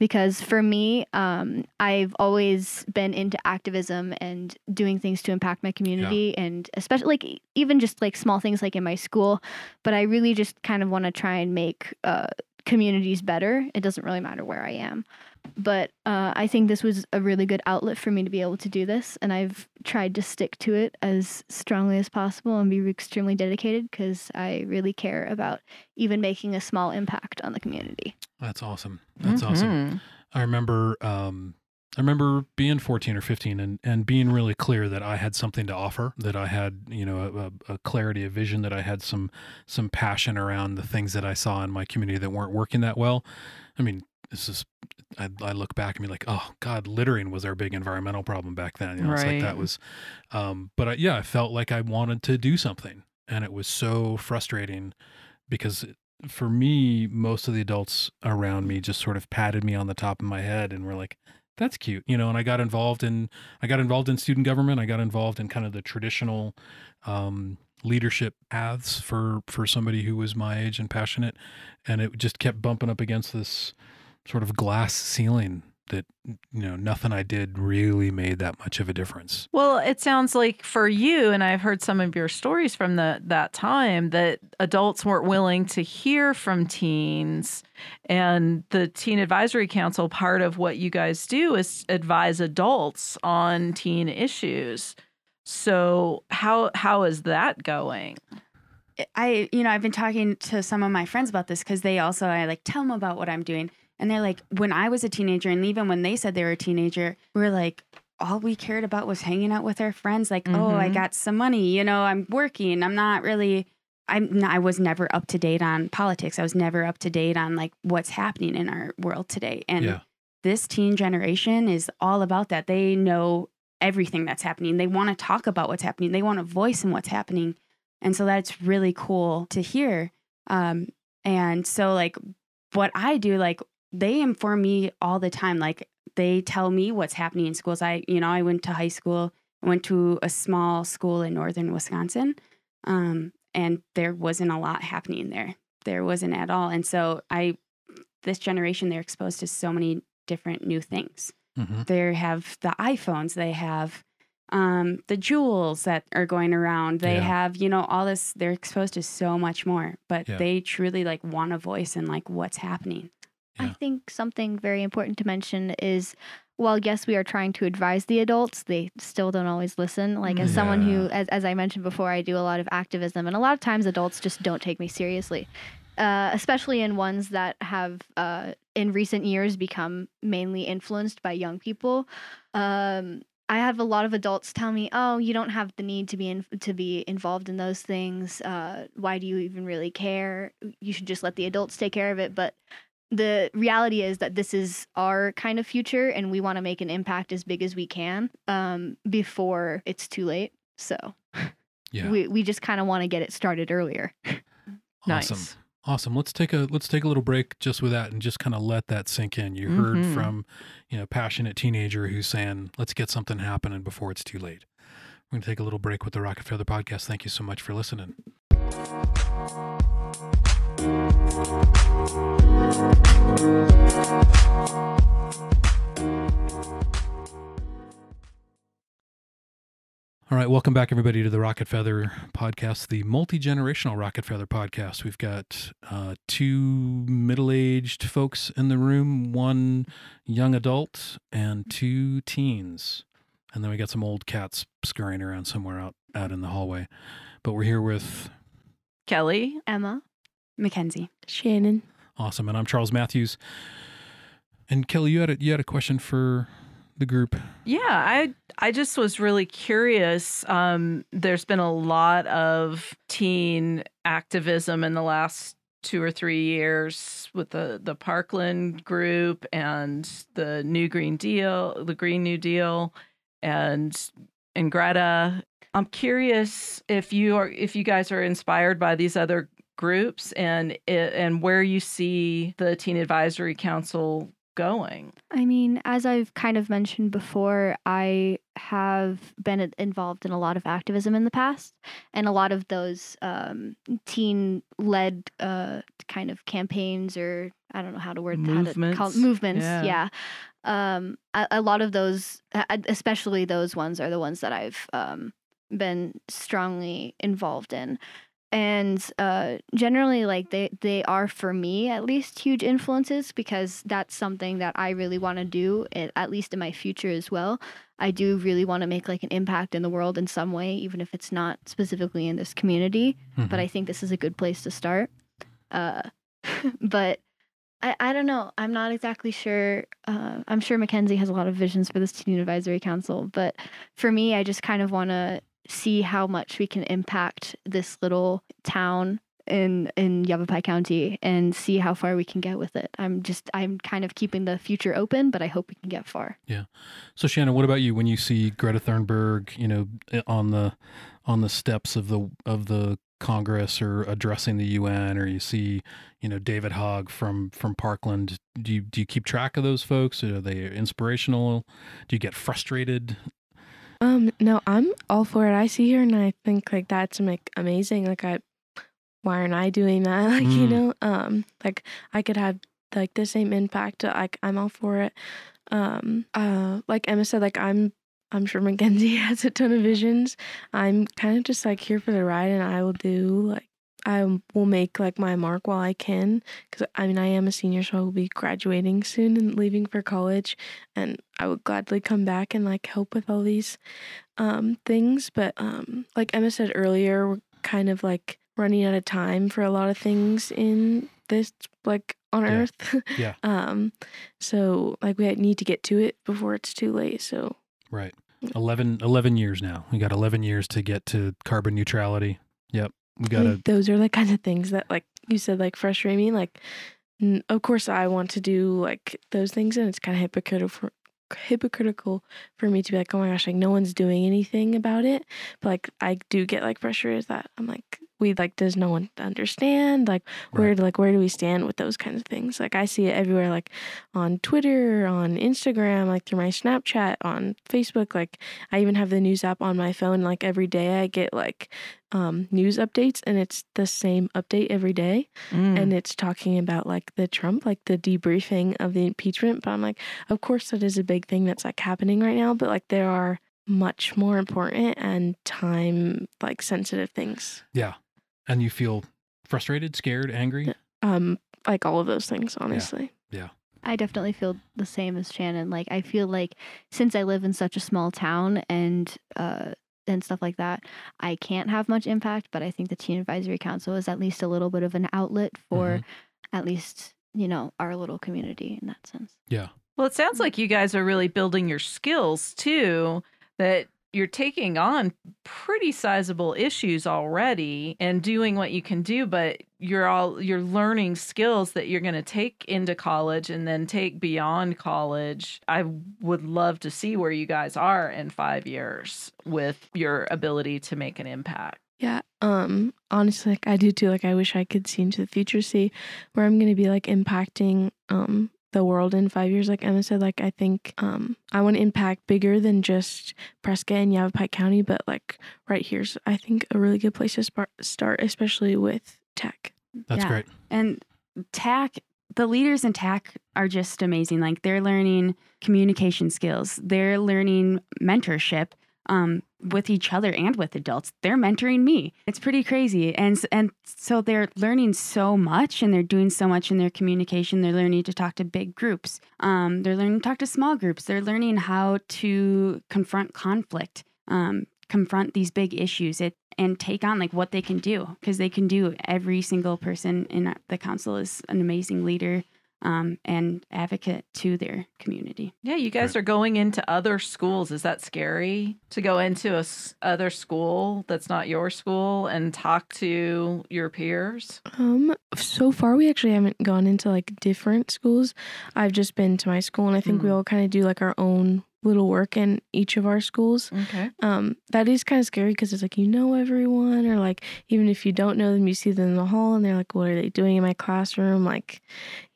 Speaker 4: Because for me um, i've always been into activism and doing things to impact my community and especially like even just like small things like in my school. But i really just kind of want to try and make uh, communities better it doesn't really matter where i am but uh, I think this was a really good outlet for me to be able to do this, and I've tried to stick to it as strongly as possible and be extremely dedicated because I really care about even making a small impact on the community.
Speaker 2: That's awesome. That's awesome.
Speaker 3: Mhm.
Speaker 2: I remember um I remember being 14 or 15 and, and being really clear that I had something to offer, that I had, you know, a, a clarity of vision, that I had some some passion around the things that I saw in my community that weren't working that well. I mean, this is I, I look back and be like, oh God, littering was our big environmental problem back then. You know, it's like that was, um, but I, yeah, I felt like I wanted to do something, and it was so frustrating because for me, most of the adults around me just sort of patted me on the top of my head and were like, "That's cute," you know. And I got involved in I got involved in student government. I got involved in kind of the traditional um, leadership paths for for somebody who was my age and passionate, and it just kept bumping up against this sort of glass ceiling that you know nothing I did really made that much of a difference.
Speaker 3: Well, it sounds like for you, and I've heard some of your stories from the, that time, that adults weren't willing to hear from teens. And the Teen Advisory Council, part of what you guys do is advise adults on teen issues. So how how is that going?
Speaker 1: I, you know, I've been talking to some of my friends about this because they also, I like tell them about what I'm doing. And they're like, when I was a teenager, and even when they said they were a teenager, we were like, all we cared about was hanging out with our friends. Like, oh, I
Speaker 3: Mhm.
Speaker 1: got some money, you know, I'm working. I'm not really, I'm, not, I was never up to date on politics. I was never up to date on like what's happening in our world today. And
Speaker 2: Yeah.
Speaker 1: this teen generation is all about that. They know everything that's happening. They want to talk about what's happening. They want a voice in what's happening. And so that's really cool to hear. Um, and so like what I do, like they inform me all the time. Like they tell me what's happening in schools. I, you know, I went to high school, I went to a small school in northern Wisconsin. Um, and there wasn't a lot happening there. There wasn't at all. And so I, this generation, they're exposed to so many different new things.
Speaker 2: hmm
Speaker 1: They have the iPhones, they have um, the Juuls that are going around. They
Speaker 2: Yeah.
Speaker 1: have, you know, all this. They're exposed to so much more, but
Speaker 2: Yeah.
Speaker 1: they truly like want a voice and like what's happening.
Speaker 4: I think something very important to mention is while yes we are trying to advise the adults they still don't always listen like as someone who as, as i mentioned before i do a lot of activism and a lot of times adults just don't take me seriously uh, especially in ones that have uh, in recent years become mainly influenced by young people um, I have a lot of adults tell me, "Oh, you don't have the need to be in, to be involved in those things. Uh, why do you even really care? You should just let the adults take care of it." But the reality is that this is our kind of future and we want to make an impact as big as we can um, before it's too late so (laughs)
Speaker 2: Yeah.
Speaker 4: we, we just kind of want to get it started earlier (laughs)
Speaker 3: Nice.
Speaker 2: Awesome. Awesome. Let's take a let's take a little break just with that and just kind of let that sink in. You heard
Speaker 3: Mhm.
Speaker 2: from, you know, passionate teenager who's saying, "Let's get something happening before it's too late." We're going to take a little break with the Rocket Feather podcast. Thank you so much for listening. All right, welcome back, everybody, to the Rocket Feather podcast, the multi generational Rocket Feather podcast. We've got uh, two middle aged folks in the room, one young adult, and two teens. And then we got some old cats scurrying around somewhere out, out in the hallway. But we're here with
Speaker 3: Kelly.
Speaker 4: emma
Speaker 1: McKenzie.
Speaker 5: Shannon.
Speaker 2: awesome, and I'm Charles Matthews. And Kelly, you had a, you had a question for the group.
Speaker 3: Yeah, I I just was really curious. Um, there's been a lot of teen activism in the last two or three years with the the Parkland group and the New Green Deal, the Green New Deal, and and Greta. I'm curious if you are if you guys are inspired by these other groups and and where you see the Teen Advisory Council going.
Speaker 4: I mean, as I've kind of mentioned before, I have been involved in a lot of activism in the past, and a lot of those um, teen-led uh, kind of campaigns, or I don't know how to word how to call
Speaker 3: Movements.
Speaker 4: movements.
Speaker 3: Yeah.
Speaker 4: Yeah, um, a, a lot of those, uh, especially those ones, are the ones that I've um, been strongly involved in and uh, generally like they they are for me at least huge influences because that's something that i really want to do at, least in my future as well. I do really want to make like an impact in the world in some way even if it's not specifically in this community
Speaker 2: Mhm.
Speaker 4: but i think this is a good place to start. Uh, (laughs) but I, I don't know. I'm not exactly sure uh, i'm sure McKenzie has a lot of visions for this teen advisory council but for me i just kind of want to see how much we can impact this little town in in Yavapai County and see how far we can get with it. I'm just I'm kind of keeping the future open, but I hope we can get far. Yeah.
Speaker 2: So Shannon, what about you when you see Greta Thunberg, you know, eh, on the on the steps of the of the Congress or addressing the UN or you see, you know, David Hogg from from Parkland, do you do you keep track of those folks? Are they inspirational? Do you get frustrated?
Speaker 5: Um, no, I'm all for it. I see her and I think like that's like amazing. Like I why aren't I doing that? (laughs) Like, you
Speaker 2: Mm.
Speaker 5: know, um, like I could have like the same impact. Like I'm all for it. Um, uh, like Emma said, like I'm I'm sure (laughs) McKenzie has a ton of visions. I'm kind of just like here for the ride and I will do like I will make like my mark while I can because I mean I am a senior so I will be graduating soon and leaving for college and I would gladly come back and like help with all these um things but um like Emma said earlier we're kind of like running out of time for a lot of things in this like on
Speaker 2: Yeah.
Speaker 5: earth (laughs)
Speaker 2: Yeah.
Speaker 5: um so like we need to get to it before it's too late so
Speaker 2: Right. 11, 11 years now. We got 11 years to get to carbon neutrality. Yep. We got to
Speaker 5: like, those are the kinds of things that like you said like frustrate me like n- of course i want to do like those things and it's kind of hypocritical for hypocritical for me to be like oh my gosh like no one's doing anything about it. But like i do get like frustrated that. I'm like we like does no one understand like where
Speaker 2: Right.
Speaker 5: like where do we stand with those kinds of things like i see it everywhere like on twitter on instagram like through my snapchat on facebook like i even have the news app on my phone like every day i get like um, news updates and it's the same update every day
Speaker 3: Mm.
Speaker 5: and it's talking about like the trump like the debriefing of the impeachment but i'm like of course that is a big thing that's like happening right now but like there are much more important and time like sensitive things
Speaker 2: Yeah. And you feel frustrated, scared, angry?
Speaker 5: um like all of those things honestly Yeah.
Speaker 4: I definitely feel the same as Shannon. Like I feel like since I live in such a small town and uh and stuff like that, I can't have much impact, but I think the teen advisory council is at least a little bit of an outlet for at least, you know, our little community in that sense.
Speaker 2: Yeah.
Speaker 3: Well, it sounds like you guys are really building your skills too, that you're taking on pretty sizable issues already and doing what you can do, but you're all you're learning skills that you're going to take into college and then take beyond college. I would love to see where you guys are in 5 years with your ability to make an impact.
Speaker 5: yeah um honestly like i do too like i wish i could see into the future see where i'm gonna be like impacting um the world in five years like emma said like i think um i want to impact bigger than just prescott and yavapai county but like right here's i think a really good place to spar- start especially with tech
Speaker 2: That's
Speaker 1: Yeah.
Speaker 2: great.
Speaker 1: And TAC, the leaders in TAC are just amazing. Like they're learning communication skills, they're learning mentorship um, with each other and with adults. They're mentoring me. It's pretty crazy. And and so they're learning so much and they're doing so much in their communication. They're learning to talk to big groups. Um, they're learning to talk to small groups. They're learning how to confront conflict. Um, confront these big issues it and take on like what they can do because they can do every single person in the council is an amazing leader um, and advocate to their community
Speaker 3: Yeah, you guys are going into other schools. Is that scary to go into a s- other school that's not your school and talk to your peers?
Speaker 5: Um, so far we actually haven't gone into like different schools. I've just been to my school, and I think we
Speaker 3: Mm.
Speaker 5: all kind of do like our own little work in each of our schools.
Speaker 3: Okay.
Speaker 5: Um, that is kind of scary because it's like you know everyone, or like even if you don't know them, you see them in the hall, and they're like, "What are they doing in my classroom?" Like,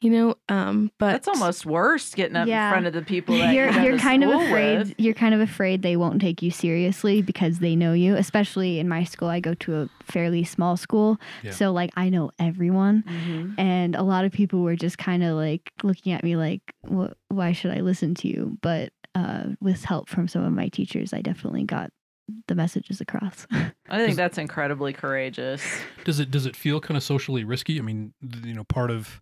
Speaker 5: you know. Um, but
Speaker 3: That's almost worse getting up
Speaker 4: Yeah.
Speaker 3: in front of the people that
Speaker 4: you're
Speaker 3: you go
Speaker 4: you're kind of afraid
Speaker 3: with.
Speaker 4: you're kind of afraid they won't take you seriously because they know you especially in my school i go to a fairly small school
Speaker 2: Yeah.
Speaker 4: so like i know everyone
Speaker 3: Mhm.
Speaker 4: and a lot of people were just kind of like looking at me like "Wh- why should i listen to you but uh, with help from some of my teachers i definitely got the messages across (laughs)
Speaker 3: I think that's incredibly courageous.
Speaker 2: Does it does it feel kind of socially risky? I mean, you know, part of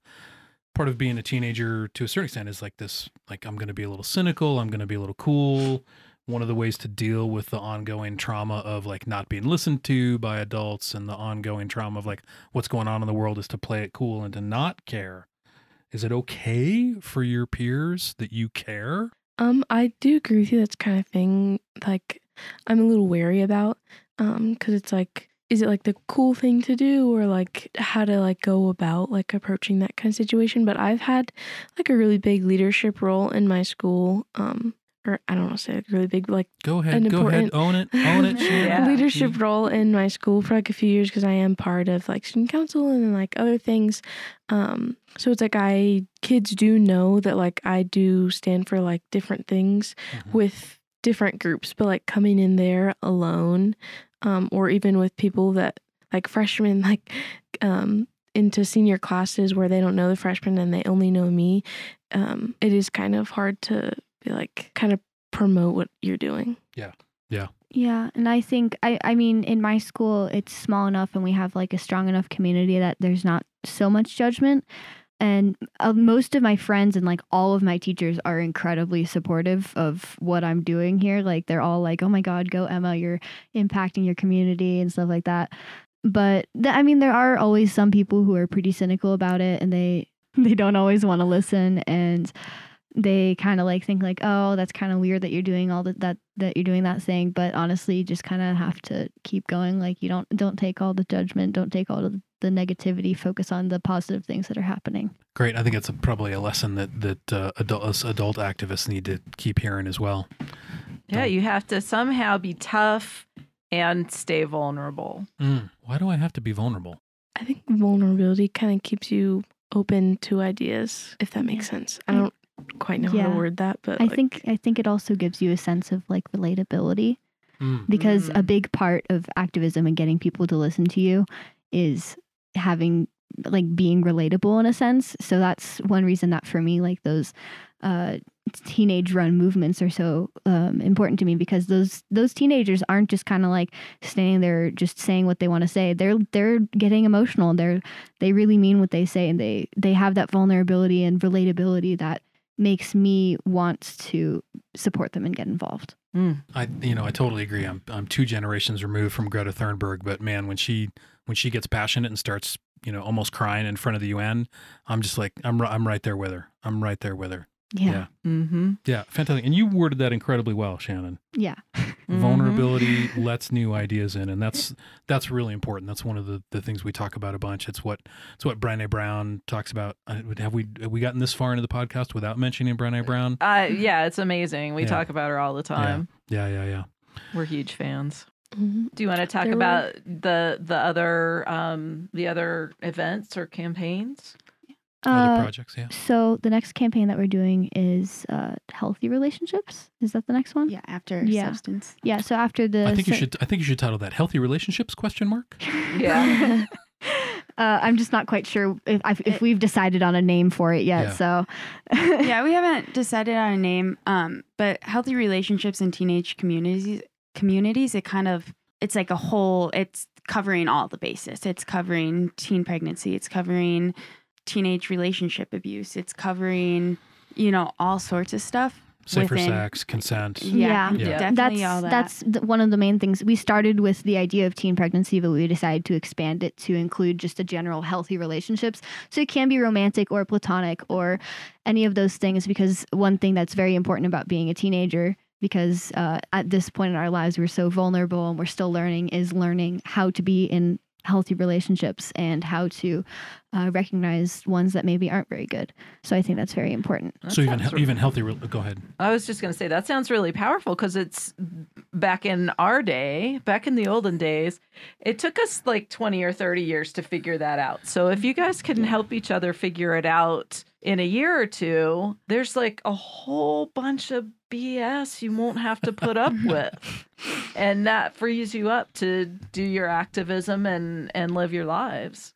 Speaker 2: part of being a teenager to a certain extent is like this like I'm going to be a little cynical, I'm going to be a little cool. One of the ways to deal with the ongoing trauma of like not being listened to by adults and the ongoing trauma of like what's going on in the world is to play it cool and to not care. Is it okay for your peers that you care?
Speaker 5: Um, I do agree with you. That's kind of thing like I'm a little wary about. Um, because it's like, is it like the cool thing to do, or like how to like go about like approaching that kind of situation? But I've had like a really big leadership role in my school. Um, or I don't want to say like really big, like
Speaker 2: Go ahead, go ahead, own it, own it. (laughs) Shannon.
Speaker 3: Yeah.
Speaker 5: leadership role in my school for like a few years because I am part of like student council and then like other things. Um, so it's like I kids do know that like I do stand for like different things
Speaker 2: Mhm.
Speaker 5: with different groups, but like coming in there alone, um, or even with people that like freshmen (laughs) like um into senior classes where they don't know the freshmen and they only know me, um, it is kind of hard to be like kind of promote what you're doing.
Speaker 4: Yeah, Yeah. Yeah, and I think I I mean in my school it's small enough and we have like a strong enough community that there's not so much judgment. And uh, most of my friends and like all of my teachers are incredibly supportive of what I'm doing here. Like they're all like oh my god go Emma you're impacting your community and stuff like that. But th- I mean there are always some people who are pretty cynical about it and they (laughs) they don't always want to listen. And they kind of like think like oh that's kind of weird that you're doing all that that that you're doing that thing but honestly you just kind of have to keep going like you don't don't take all the judgment don't take all the, the negativity focus on the positive things that are happening
Speaker 2: Great. I think it's a, probably a lesson that that uh, adult us adult activists need to keep hearing as well.
Speaker 3: Yeah,
Speaker 2: Don't-
Speaker 3: you have to somehow be tough and stay vulnerable.
Speaker 2: Mm, why do I have to be vulnerable?
Speaker 5: I think vulnerability kind of keeps you open to ideas, if that makes
Speaker 4: Yeah.
Speaker 5: sense. I don't quite know how to word that, but
Speaker 4: I
Speaker 5: like,
Speaker 4: think I think it also gives you a sense of like relatability
Speaker 2: Mm.
Speaker 4: because a
Speaker 3: Mm.
Speaker 4: big part of activism and getting people to listen to you is having like being relatable in a sense. So that's one reason that for me like those uh teenage run movements are so um, important to me because those those teenagers aren't just kind of like standing there just saying what they want to say they're they're getting emotional they're they really mean what they say and they they have that vulnerability and relatability that makes me want to support them and get involved
Speaker 2: I you know I totally agree. I'm I'm two generations removed from Greta Thunberg, but man, when she when she gets passionate and starts you know almost crying in front of the UN, I'm just like I'm I'm right there with her. I'm right there with her.
Speaker 4: yeah
Speaker 2: Yeah.
Speaker 3: Mm-hmm.
Speaker 2: Yeah, fantastic. And you worded that incredibly well, Shannon.
Speaker 4: yeah (laughs)
Speaker 3: Mm-hmm.
Speaker 2: Vulnerability lets new ideas in, and that's that's really important. That's one of the, the things we talk about a bunch. It's what it's what Brené Brown talks about. Uh, Have we have we gotten this far into the podcast without mentioning Brené Brown?
Speaker 3: Uh, yeah, it's amazing. We
Speaker 2: Yeah.
Speaker 3: talk about her all the time.
Speaker 2: Yeah, yeah, yeah.
Speaker 3: We're huge fans.
Speaker 5: Mhm.
Speaker 3: Do you want to talk
Speaker 5: There were-
Speaker 3: about the the other um the other events or campaigns?
Speaker 2: Other
Speaker 4: Uh,
Speaker 2: projects, yeah.
Speaker 4: so the next campaign that we're doing is uh, healthy relationships is that the next one
Speaker 1: Yeah, after
Speaker 4: Yeah.
Speaker 1: substance.
Speaker 4: yeah so after the
Speaker 2: I think you
Speaker 4: se-
Speaker 2: should. I think you should title that "Healthy Relationships?" Question mark. (laughs)
Speaker 3: Yeah.
Speaker 4: uh, I'm just not quite sure if if, if we've decided on a name for it yet.
Speaker 2: Yeah.
Speaker 4: So (laughs)
Speaker 1: yeah, we haven't decided on a name. Um, but healthy relationships in teenage communities communities, it kind of it's like a whole it's covering all the bases. It's covering teen pregnancy, it's covering teenage relationship abuse, it's covering, you know, all sorts of stuff.
Speaker 2: Safer
Speaker 1: within-
Speaker 2: sex, consent.
Speaker 1: Yeah,
Speaker 2: Yeah.
Speaker 1: definitely
Speaker 4: that's
Speaker 1: all that.
Speaker 4: that's th- one of the main things. We started with the idea of teen pregnancy, but we decided to expand it to include just a general healthy relationships. So it can be romantic or platonic or any of those things. Because one thing that's very important about being a teenager, because uh, at this point in our lives we're so vulnerable and we're still learning, is learning how to be in healthy relationships and how to uh, recognize ones that maybe aren't very good. So I think that's very important.
Speaker 3: That
Speaker 2: so even
Speaker 3: sounds
Speaker 2: he- even healthy. Re- go ahead.
Speaker 3: I was just going to say that sounds really powerful because it's back in our day, back in the olden days, it took us like 20 or 30 years to figure that out. So if you guys can help each other figure it out in a year or two, there's like a whole bunch of BS you won't have to put up (laughs) with. And that frees you up to do your activism and and live your lives.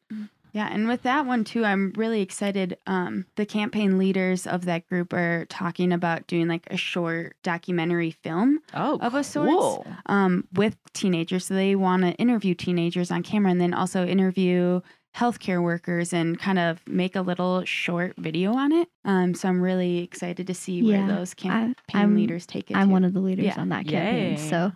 Speaker 1: Yeah, and with that one too, I'm really excited. Um, the campaign leaders of that group are talking about doing like a short documentary film
Speaker 3: Oh,
Speaker 1: Of a
Speaker 3: cool.
Speaker 1: um, with teenagers. So they want to interview teenagers on camera and then also interview healthcare workers and kind of make a little short video on it. Um, so I'm really excited to see
Speaker 4: Yeah,
Speaker 1: where those campaign
Speaker 4: I'm-
Speaker 1: leaders take it.
Speaker 4: I'm
Speaker 1: to.
Speaker 4: one of the leaders
Speaker 1: Yeah.
Speaker 4: on that campaign.
Speaker 3: Yay.
Speaker 4: So,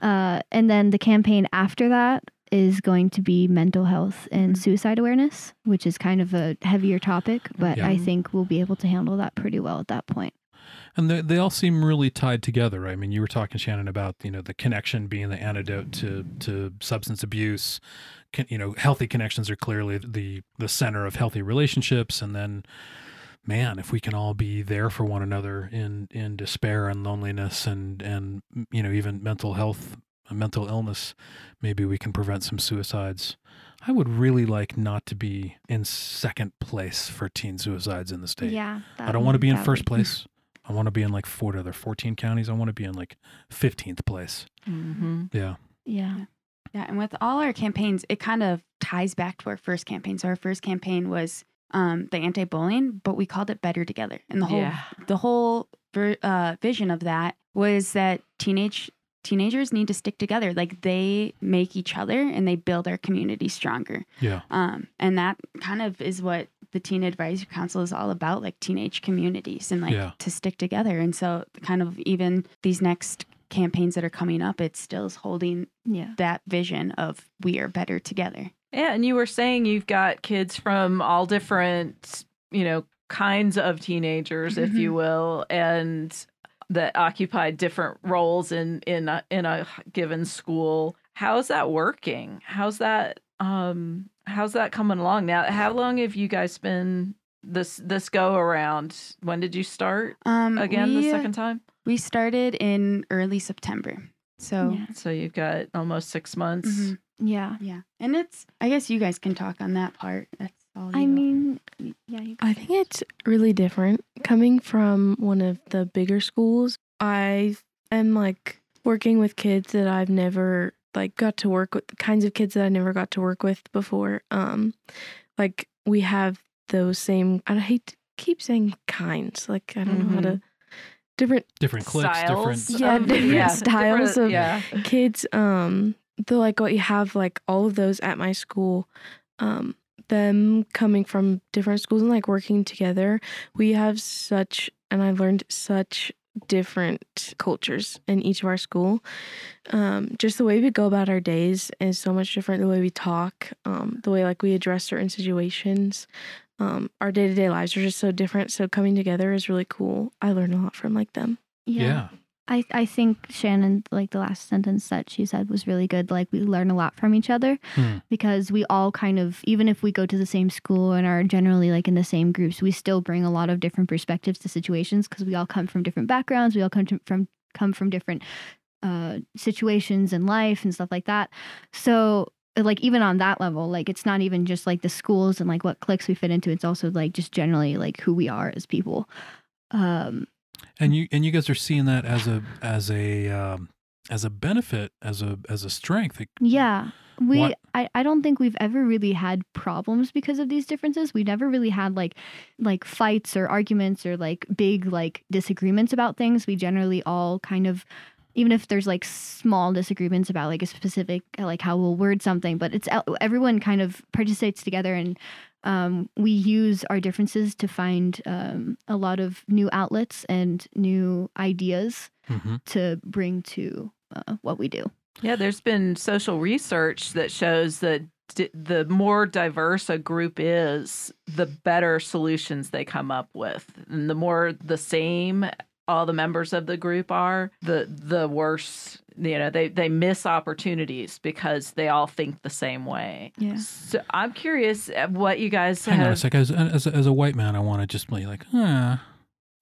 Speaker 4: uh, and then the campaign after that is going to be mental health and suicide awareness, which is kind of a heavier topic, but
Speaker 2: Yeah.
Speaker 4: I think we'll be able to handle that pretty well at that point.
Speaker 2: And they, they all seem really tied together. I mean, you were talking, Shannon, about you know the connection being the antidote to to substance abuse. You know, healthy connections are clearly the the center of healthy relationships. And then, man, if we can all be there for one another in in despair and loneliness and and you know even mental health, mental illness, maybe we can prevent some suicides. I would really like not to be in second place for teen suicides in the state.
Speaker 4: Yeah.
Speaker 2: I don't want to be in first place. I want to be in like four other 14 counties. I want to be in like 15th place.
Speaker 3: Mm-hmm.
Speaker 2: Yeah.
Speaker 4: Yeah.
Speaker 1: Yeah, and with all our campaigns, it kind of ties back to our first campaign. So our first campaign was um, the anti-bullying, but we called it Better Together, and the whole
Speaker 3: Yeah.
Speaker 1: the whole ver- uh, vision of that was that teenage teenagers need to stick together. Like they make each other and they build our community stronger.
Speaker 2: Yeah.
Speaker 1: Um, and that kind of is what the Teen Advisory Council is all about, like teenage communities and like
Speaker 2: Yeah.
Speaker 1: to stick together. And so, kind of even these next campaigns that are coming up, it still is holding
Speaker 4: Yeah.
Speaker 1: that vision of we are better together.
Speaker 3: Yeah, and you were saying you've got kids from all different, you know, kinds of teenagers, if you will, and that occupy different roles in in a, in a given school. How's that working? How's that um how's that coming along now? How long have you guys been this this go around? When did you start
Speaker 1: Um,
Speaker 3: again
Speaker 1: we,
Speaker 3: the second time?
Speaker 1: we started in early September. So
Speaker 4: Yeah.
Speaker 3: So you've got almost six months.
Speaker 1: mhm,
Speaker 4: Yeah.
Speaker 1: yeah, and it's. I guess you guys can talk on that part. That's all.
Speaker 4: I mean, y- yeah. You
Speaker 5: I think it's really different coming from one of the bigger schools. I am like working with kids that I've never like got to work with the kinds of kids that I never got to work with before. Um like we have those same I hate to keep saying kinds. Like I don't know how to different
Speaker 2: Different cliques, different.
Speaker 3: Styles
Speaker 5: Yeah,
Speaker 3: of-
Speaker 5: different styles
Speaker 3: different-
Speaker 5: of-
Speaker 3: yeah.
Speaker 5: kids um the like what you have like all of those at my school um them coming from different schools and like working together we have such and i've learned such different cultures in each of our school um just the way we go about our days is so much different the way we talk um the way like we address certain situations um our day-to-day lives are just so different so coming together is really cool i learned a lot from like them
Speaker 2: Yeah.
Speaker 4: I, I think Shannon, like the last sentence that she said was really good. Like, we learn a lot from each other
Speaker 2: Hmm.
Speaker 4: because we all kind of, even if we go to the same school and are generally like in the same groups, we still bring a lot of different perspectives to situations because we all come from different backgrounds. We all come to, from come from different uh, situations in life and stuff like that. So, like even on that level, like it's not even just like the schools and like what cliques we fit into. It's also like just generally like who we are as people. Um,
Speaker 2: And you and you guys are seeing that as a as a um, as a benefit, as a as a strength. Like,
Speaker 4: Yeah. We
Speaker 2: What-
Speaker 4: I, I don't think we've ever really had problems because of these differences. We never really had like like fights or arguments or like big like disagreements about things. We generally all kind of even if there's like small disagreements about like a specific like how we'll word something, but it's everyone kind of participates together and um, we use our differences to find um, a lot of new outlets and new ideas
Speaker 2: mhm.
Speaker 4: to bring to uh, what we do.
Speaker 3: Yeah, there's been social research that shows that d- the more diverse a group is, the better solutions they come up with. And the more the same all the members of the group are, the the worse, you know, they they miss opportunities because they all think the same way.
Speaker 4: Yeah.
Speaker 3: So I'm curious uh, what you guys
Speaker 2: Hang on a
Speaker 3: have
Speaker 2: sec. As, as, a- as a white man, I want to just be like, wah.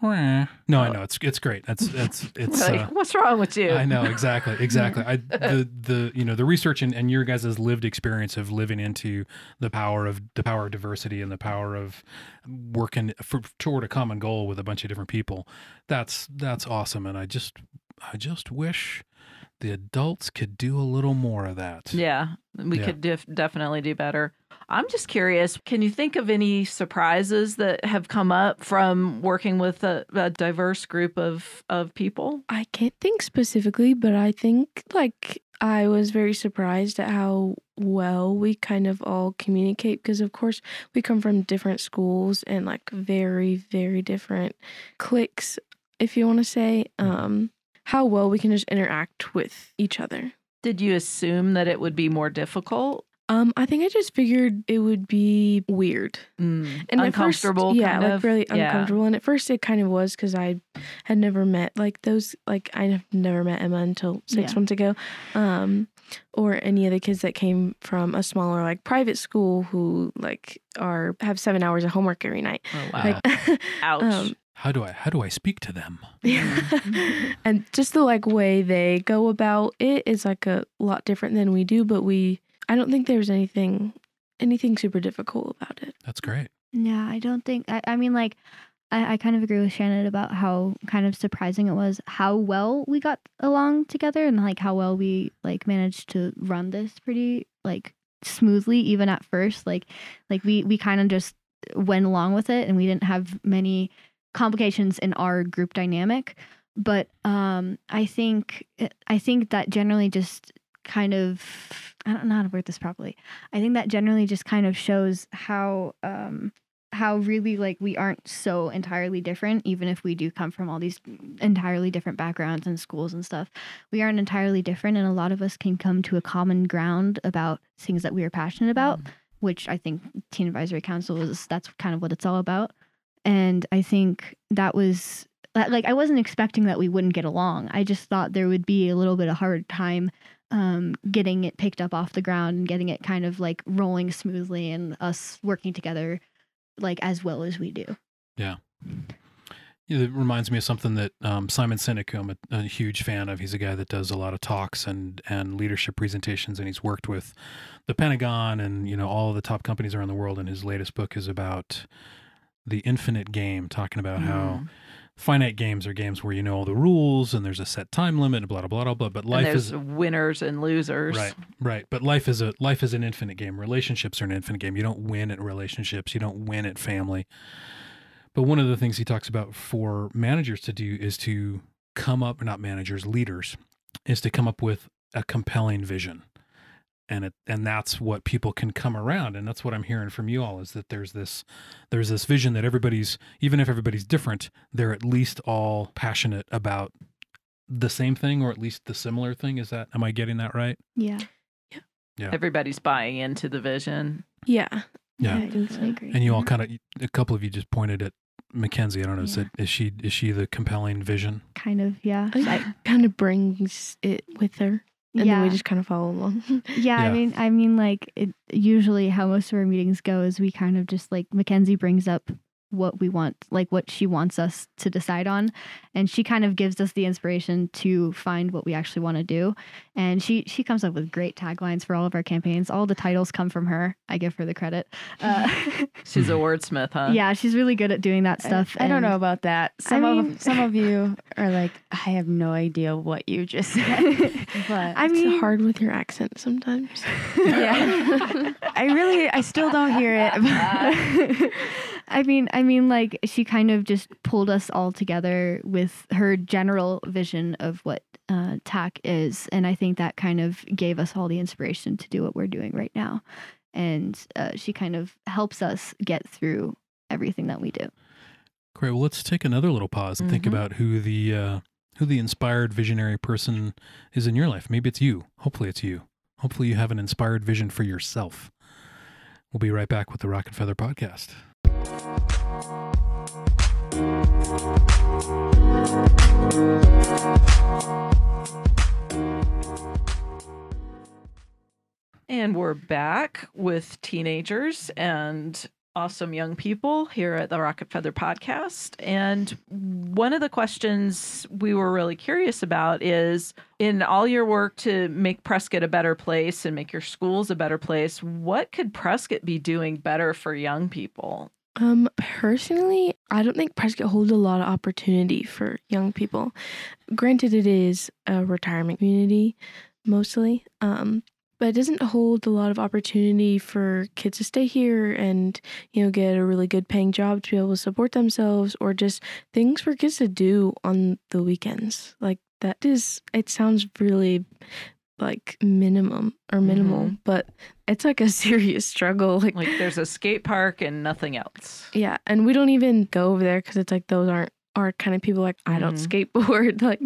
Speaker 2: No, I know it's it's great. That's that's (laughs) it's.
Speaker 3: like,
Speaker 2: uh,
Speaker 3: what's wrong with you?
Speaker 2: I know exactly, (laughs) exactly. I the the you know the research and, and your guys' lived experience of living into the power of the power of diversity and the power of working for toward a common goal with a bunch of different people. That's that's awesome, and I just I just wish the adults could do a little more of that.
Speaker 3: Yeah, we
Speaker 2: Yeah.
Speaker 3: could def- definitely do better. I'm just curious. Can you think of any surprises that have come up from working with a, a diverse group of of people?
Speaker 5: I can't think specifically, but I think like I was very surprised at how well we kind of all communicate because of course we come from different schools and like very very different cliques if you want to say um how well we can just interact with each other.
Speaker 3: Did you assume that it would be more difficult?
Speaker 5: Um I think I just figured it would be weird.
Speaker 3: Mm,
Speaker 5: And at first-
Speaker 3: uncomfortable,
Speaker 5: yeah,
Speaker 3: kind
Speaker 5: like
Speaker 3: of?
Speaker 5: really
Speaker 3: Yeah.
Speaker 5: uncomfortable. And at first, it kind of was because I had never met like those. Like I have never met Emma until six
Speaker 4: Yeah.
Speaker 5: months ago, um, or any of the kids that came from a smaller like private school who like are have seven hours of homework every night.
Speaker 3: Oh, wow.
Speaker 5: Like, (laughs)
Speaker 3: Ouch.
Speaker 5: um,
Speaker 2: How do I how do I speak to them? (laughs)
Speaker 5: and just the like way they go about it is like a lot different than we do. But we, I don't think there's anything anything super difficult about it.
Speaker 2: That's great.
Speaker 4: Yeah, I don't think. I, I mean, like, I, I kind of agree with Shannon about how kind of surprising it was how well we got along together and like how well we like managed to run this pretty like smoothly even at first. Like, like we we kind of just went along with it and we didn't have many complications in our group dynamic. But um, I think I think that generally just kind of I don't know how to word this properly. I think that generally just kind of shows how um how really like we aren't so entirely different even if we do come from all these entirely different backgrounds and schools and stuff. We aren't entirely different and a lot of us can come to a common ground about things that we are passionate about, which I think Teen Advisory Council is that's kind of what it's all about. And I think that was like I wasn't expecting that we wouldn't get along. I just thought there would be a little bit of hard time um, getting it picked up off the ground and getting it kind of like rolling smoothly and us working together like as well as we do.
Speaker 2: Yeah, It reminds me of something that um, Simon Sinek, who I'm a, a huge fan of. He's a guy that does a lot of talks and and leadership presentations, and he's worked with the Pentagon and you know all the top companies around the world. And his latest book is about the infinite game, talking about how
Speaker 3: Mm.
Speaker 2: Finite games are games where you know all the rules and there's a set time limit, and blah blah blah blah. But
Speaker 3: And
Speaker 2: life
Speaker 3: there's
Speaker 2: is
Speaker 3: winners and losers.
Speaker 2: Right, right. But life is a life is an infinite game. Relationships are an infinite game. You don't win at relationships. You don't win at family. But one of the things he talks about for managers to do is to come up, not managers, leaders, is to come up with a compelling vision. And it and that's what people can come around. And that's what I'm hearing from you all is that there's this there's this vision that everybody's even if everybody's different, they're at least all passionate about the same thing or at least the similar thing. Is that am I getting that right?
Speaker 4: Yeah.
Speaker 2: Yeah. yeah.
Speaker 3: Everybody's buying into the vision.
Speaker 5: Yeah.
Speaker 2: Yeah.
Speaker 5: I think so.
Speaker 4: I agree.
Speaker 2: And you all mm-hmm. kind of a couple of you just pointed at McKenzie. I don't know. Is it is she is she the compelling vision?
Speaker 4: kind of, yeah.
Speaker 5: Oh, I think
Speaker 4: I-
Speaker 5: it kind of brings it with her. And
Speaker 4: yeah.
Speaker 5: then we just kind of follow along. (laughs)
Speaker 4: Yeah, I mean, I mean, like it, usually how most of our meetings go is we kind of just like McKenzie brings up what we want, like what she wants us to decide on, and she kind of gives us the inspiration to find what we actually want to do. And she she comes up with great taglines for all of our campaigns. All the titles come from her. I give her the credit. Uh, (laughs)
Speaker 3: She's a wordsmith, huh?
Speaker 4: yeah, she's really good at doing that stuff.
Speaker 1: I, I don't know about that.
Speaker 4: I
Speaker 1: Some
Speaker 4: mean-
Speaker 1: of some of you are like, I have no idea what you just said. (laughs) but
Speaker 4: I
Speaker 5: it's
Speaker 4: mean,
Speaker 5: hard with your accent sometimes. (laughs)
Speaker 1: yeah, I really, I still don't hear it.
Speaker 4: I mean, I mean, like she kind of just pulled us all together with her general vision of what uh, TAC is, and I think that kind of gave us all the inspiration to do what we're doing right now. And uh, she kind of helps us get through everything that we do.
Speaker 2: Great. Well, let's take another little pause and think
Speaker 3: Mhm.
Speaker 2: about who the uh, who the inspired visionary person is in your life. Maybe it's you. Hopefully, it's you. Hopefully, you have an inspired vision for yourself. We'll be right back with the Rocket Feather podcast.
Speaker 3: And we're back with teenagers and awesome young people here at the Rocket Feather podcast. And one of the questions we were really curious about is in all your work to make Prescott a better place and make your schools a better place, what could Prescott be doing better for young people?
Speaker 5: Um, personally, I don't think Prescott holds a lot of opportunity for young people. Granted, it is a retirement community mostly, um, but it doesn't hold a lot of opportunity for kids to stay here and you know get a really good paying job to be able to support themselves or just things for kids to do on the weekends. Like that is, it sounds really like minimum or minimal, but it's like a (laughs) serious struggle. Like
Speaker 3: Like there's a skate park and nothing else.
Speaker 5: yeah, and we don't even go over there because it's like those aren't our kind of people. Like I don't
Speaker 3: Mhm.
Speaker 5: skateboard. (laughs) Like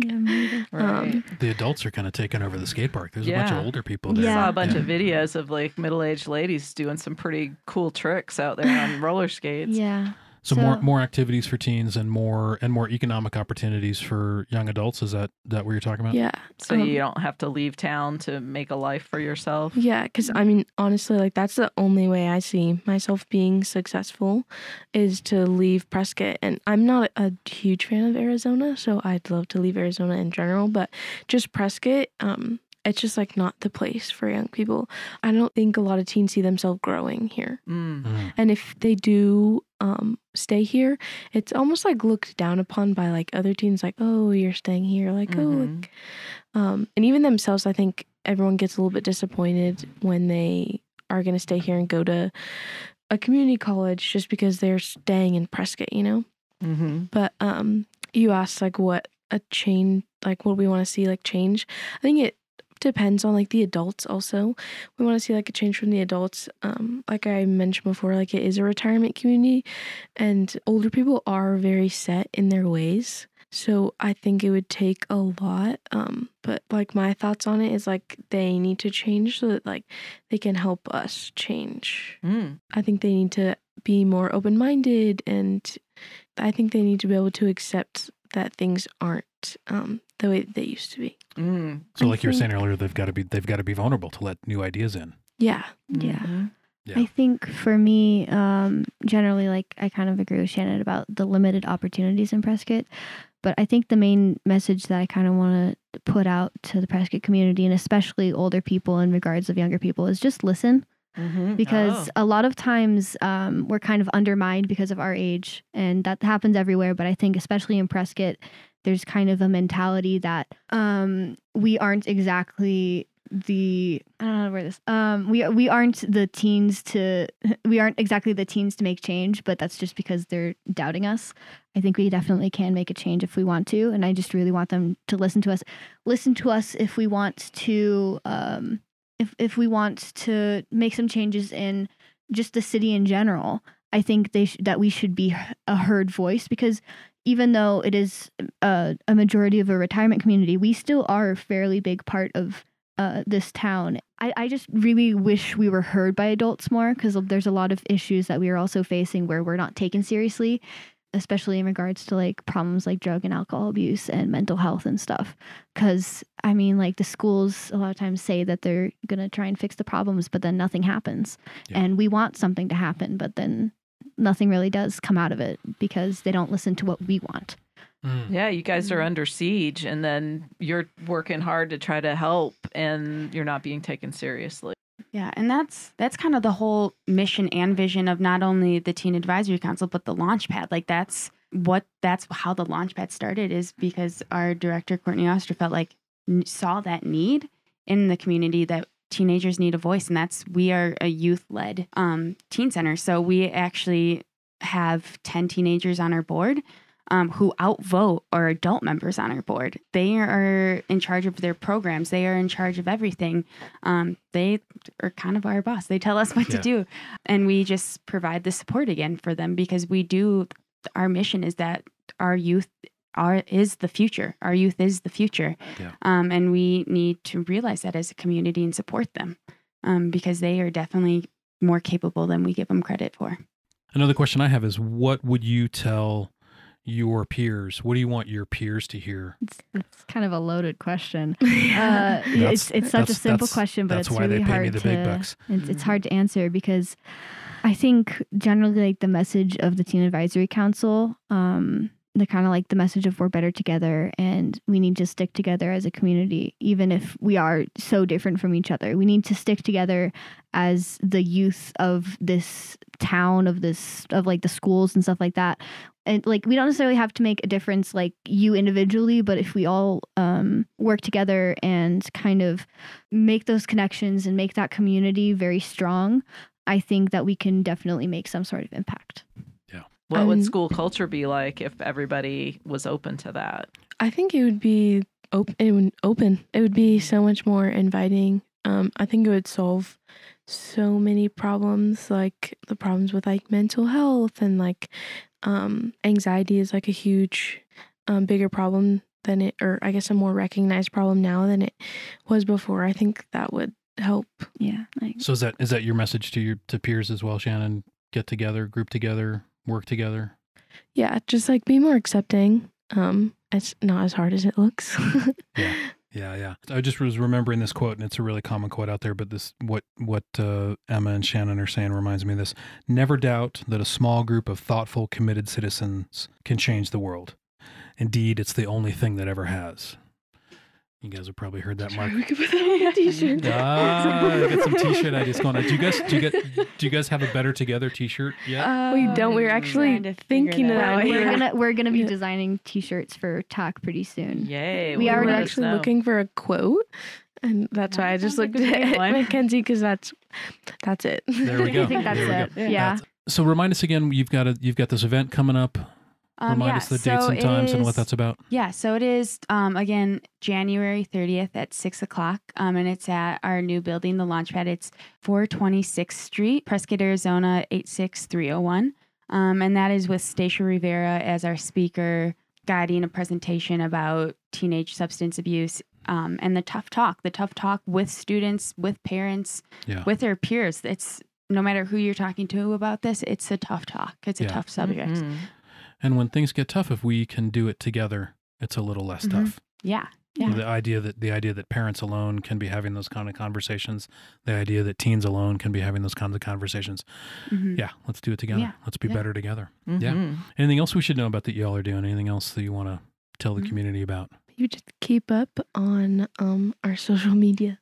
Speaker 3: Right.
Speaker 5: Um,
Speaker 2: The adults are kind of taking over the skate park. There's a bunch of older people there.
Speaker 3: I saw
Speaker 4: Yeah.
Speaker 3: a bunch
Speaker 2: Yeah.
Speaker 3: of videos of like middle aged ladies doing some pretty cool tricks out there on (laughs) roller skates.
Speaker 4: Yeah.
Speaker 2: So, more more activities for teens and more and more economic opportunities for young adults. Is that that what you're talking about?
Speaker 5: yeah,
Speaker 3: So
Speaker 5: Um,
Speaker 3: you don't have to leave town to make a life for yourself.
Speaker 5: yeah. Because I mean, honestly, like that's the only way I see myself being successful is to leave Prescott. And I'm not a huge fan of Arizona, so I'd love to leave Arizona in general. But just Prescott, um, it's just like not the place for young people. I don't think a lot of teens see themselves growing here.
Speaker 3: Mm.
Speaker 2: Mm.
Speaker 5: And if they do um, stay here, it's almost like looked down upon by like other teens, like, oh, you're staying here. Like, oh,
Speaker 3: Mhm.
Speaker 5: like, um, and even themselves, I think everyone gets a little bit disappointed when they are going to stay here and go to a community college just because they're staying in Prescott, you know?
Speaker 3: hmm
Speaker 5: But um, you asked like what a change, like what we want to see like change. I think it depends on like the adults also. We want to see like a change from the adults. Um, like I mentioned before, like it is a retirement community, and older people are very set in their ways. So I think it would take a lot. Um, but like my thoughts on it is like they need to change so that like they can help us change.
Speaker 3: Mm.
Speaker 5: I think they need to be more open minded and I think they need to be able to accept that things aren't um, the way they used to be.
Speaker 3: Mm.
Speaker 2: So,
Speaker 5: I
Speaker 2: like you were saying earlier, they've got to be they've got to be vulnerable to let new ideas in.
Speaker 5: Yeah.
Speaker 4: Yeah.
Speaker 3: Mhm.
Speaker 2: Yeah.
Speaker 4: I think for me, um, generally, like I kind of agree with Shannon about the limited opportunities in Prescott. But I think the main message that I kind of want to put out to the Prescott community and especially older people in regards of younger people is just listen
Speaker 7: Mhm.
Speaker 4: because a lot of times um, we're kind of undermined because of our age and that happens everywhere but i think especially in prescott there's kind of a mentality that um, we aren't exactly the I don't know where this. Um, we we aren't the teens to (laughs) we aren't exactly the teens to make change, but that's just because they're doubting us. I think we definitely can make a change if we want to, and I just really want them to listen to us. Listen to us if we want to um, if if we want to make some changes in just the city in general. I think they sh- that we should be a heard voice because even though it is a, a majority of a retirement community, we still are a fairly big part of uh, this town. I, I just really wish we were heard by adults more because there's a lot of issues that we are also facing where we're not taken seriously, especially in regards to like problems like drug and alcohol abuse and mental health and stuff. Because I mean, like the schools a lot of times say that they're going to try and fix the problems, but then nothing happens.
Speaker 2: Yeah.
Speaker 4: And we want something to happen, but then nothing really does come out of it because they don't listen to what we want.
Speaker 2: Mm.
Speaker 7: Yeah, you guys are
Speaker 4: Mhm.
Speaker 7: under siege, and then you're working hard to try to help, and you're not being taken seriously.
Speaker 1: Yeah, and that's that's kind of the whole mission and vision of not only the Teen Advisory Council but the Launchpad. Like that's what that's how the Launchpad started is because our director Courtney Oster felt like saw that need in the community that teenagers need a voice, and that's we are a youth led um, teen center. So we actually have ten teenagers on our board. Um, who outvote our adult members on our board. They are in charge of their programs. They are in charge of everything. Um, they are kind of our boss. They tell us what
Speaker 2: Yeah.
Speaker 1: to do. And we just provide the support again for them because we do our mission is that our youth are is the future. Our youth is the future.
Speaker 2: Yeah.
Speaker 1: Um, and we need to realize that as a community and support them. Um, because they are definitely more capable than we give them credit for.
Speaker 2: Another question I have is what would you tell your peers? What do you want your peers to hear?
Speaker 4: It's, it's kind of a loaded question. (laughs) Uh, it's it's such a simple question, but it's
Speaker 2: why they
Speaker 4: really
Speaker 2: pay me
Speaker 4: hard
Speaker 2: the
Speaker 4: to.
Speaker 2: big bucks.
Speaker 4: It's, it's hard to answer because I think generally like the message of the Teen Advisory Council, um, the kind of like the message of we're better together and we need to stick together as a community, even if we are so different from each other. We need to stick together as the youth of this town, of this of like the schools and stuff like that. And like we don't necessarily have to make a difference like you individually, but if we all um, work together and kind of make those connections and make that community very strong, I think that we can definitely make some sort of impact.
Speaker 7: What
Speaker 5: Um,
Speaker 7: would school culture be like if everybody was open to that?
Speaker 5: I think it would be open. It would open. It would be so much more inviting. Um, I think it would solve so many problems, like the problems with like mental health and like um, anxiety is like a huge, um, bigger problem than it, or I guess a more recognized problem now than it was before. I think that would help.
Speaker 4: Yeah. Like,
Speaker 2: So is that is that your message to your to peers as well, Shannon? Get together, group together, work together.
Speaker 5: Yeah, just like be more accepting. Um, it's not as hard as it looks.
Speaker 2: Yeah, (laughs) yeah. Yeah. I just was remembering this quote, and it's a really common quote out there. But this, what what uh, Emma and Shannon are saying, reminds me of this. Never doubt that a small group of thoughtful, committed citizens can change the world. Indeed, it's the only thing that ever has. You guys have probably heard that, Mark.
Speaker 5: we could put that on a t-shirt. (laughs)
Speaker 2: Ah, I got some (laughs) T-shirt ideas going on. Do you guys do you get do you guys have a better together T-shirt yet?
Speaker 5: we don't. We're
Speaker 1: Um,
Speaker 5: actually
Speaker 1: trying to
Speaker 5: thinking
Speaker 1: that
Speaker 5: it out.
Speaker 1: out.
Speaker 4: we're gonna we're gonna be designing T-shirts for Talk pretty soon.
Speaker 7: Yay!
Speaker 4: We
Speaker 5: we
Speaker 7: well,
Speaker 5: were
Speaker 4: already
Speaker 7: let us
Speaker 5: actually looking for a quote, and that's why I just looked at
Speaker 1: great.
Speaker 5: McKenzie because that's that's it.
Speaker 2: There we (laughs) go.
Speaker 4: I think that's
Speaker 2: There we
Speaker 4: it.
Speaker 2: go.
Speaker 4: Yeah.
Speaker 2: So remind us again. You've got a you've got this event coming up.
Speaker 1: Um,
Speaker 2: Remind
Speaker 1: yeah,
Speaker 2: us the dates
Speaker 1: so
Speaker 2: and
Speaker 1: it
Speaker 2: times and what that's about.
Speaker 1: Yeah, so it is um, again January 30th at six o'clock, um, and it's at our new building, the Launchpad. It's 426th Street, Prescott, Arizona 86301, um, and that is with Stasia Rivera as our speaker, guiding a presentation about teenage substance abuse. Um, and the tough talk, the tough talk with students, with parents,
Speaker 2: Yeah.
Speaker 1: with their peers. It's no matter who you're talking to about this, it's a tough talk. It's
Speaker 2: Yeah.
Speaker 1: a tough subject.
Speaker 7: Mhm.
Speaker 2: And when things get tough, if we can do it together, it's a little less
Speaker 1: Mhm.
Speaker 2: tough.
Speaker 1: Yeah. Yeah.
Speaker 8: The idea that the idea that parents alone can be having those kind of conversations, the idea that teens alone can be having those kinds of conversations.
Speaker 1: Mhm.
Speaker 8: Yeah, let's do it together.
Speaker 1: Yeah.
Speaker 8: Let's be
Speaker 1: Yeah.
Speaker 8: better together. Yeah.
Speaker 9: Mhm.
Speaker 8: Anything else we should know about that y'all are doing? Anything else that you want to tell the
Speaker 1: Mm.
Speaker 8: community about?
Speaker 5: You just keep up on um our social media.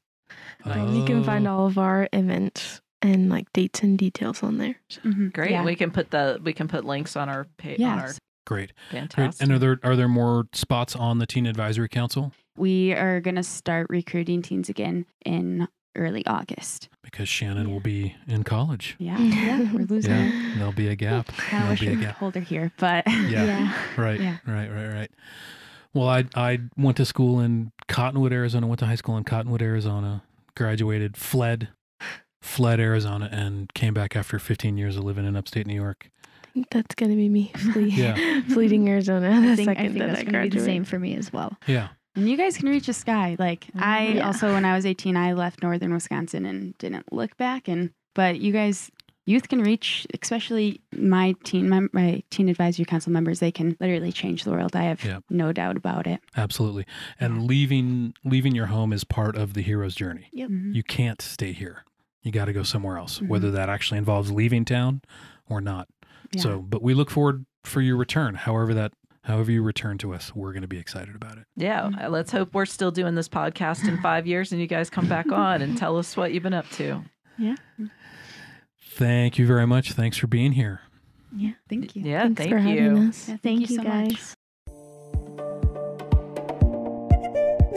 Speaker 5: Uh, you can find
Speaker 8: Oh,
Speaker 5: all of our events and like dates and details on there. So
Speaker 1: Mhm.
Speaker 9: Great.
Speaker 1: Yeah.
Speaker 9: We can put the we can put links on our page on our
Speaker 1: Yes.
Speaker 8: great. Great.
Speaker 9: fantastic.
Speaker 8: And are there are there more spots on the Teen Advisory Council?
Speaker 1: We are going to start recruiting teens again in early August.
Speaker 8: Because Shannon will be in college.
Speaker 1: Yeah. (laughs) Yeah. We're losing her.
Speaker 8: Yeah, there'll be a gap.
Speaker 1: Kind of
Speaker 8: There'll
Speaker 1: wish
Speaker 8: be a
Speaker 1: we could
Speaker 8: gap.
Speaker 1: hold her here, but (laughs) (laughs)
Speaker 8: Yeah. Right.
Speaker 1: Yeah.
Speaker 8: Right. Right. Right. Well, I I went to school in Cottonwood, Arizona. Went to high school in Cottonwood, Arizona. Graduated, fled, fled Arizona, and came back after 15 years of living in upstate New York.
Speaker 5: that's gonna be me flee-
Speaker 8: Yeah. (laughs)
Speaker 5: fleeing Arizona the
Speaker 4: I think, I
Speaker 5: second
Speaker 4: think
Speaker 5: that
Speaker 4: that's
Speaker 5: I
Speaker 4: going to be the same for me as well.
Speaker 8: Yeah.
Speaker 1: And you guys can reach the sky. Like I
Speaker 4: Yeah.
Speaker 1: also, when I was 18, I left northern Wisconsin and didn't look back. And but you guys, youth can reach, especially my teen, mem- my teen advisory council members. They can literally change the world. I have
Speaker 8: Yeah.
Speaker 1: no doubt about it.
Speaker 8: Absolutely. And leaving leaving your home is part of the hero's journey.
Speaker 1: Mhm.
Speaker 8: You can't stay here. You got to go somewhere else,
Speaker 1: Mhm.
Speaker 8: whether that actually involves leaving town or not.
Speaker 1: Yeah.
Speaker 8: So, but we look forward for your return. However that however you return to us, we're going to be excited about it.
Speaker 9: yeah. uh, Let's hope we're still doing this podcast in five years and you guys come back on and tell us what you've been up to.
Speaker 1: yeah,
Speaker 8: Thank you very much. Thanks for being here.
Speaker 1: yeah. Thank you.
Speaker 9: Yeah.
Speaker 5: Thanks
Speaker 9: thank
Speaker 5: for
Speaker 9: you.
Speaker 5: having us.
Speaker 1: Yeah,
Speaker 4: Thank,
Speaker 1: you
Speaker 4: you
Speaker 1: so much.
Speaker 4: guys.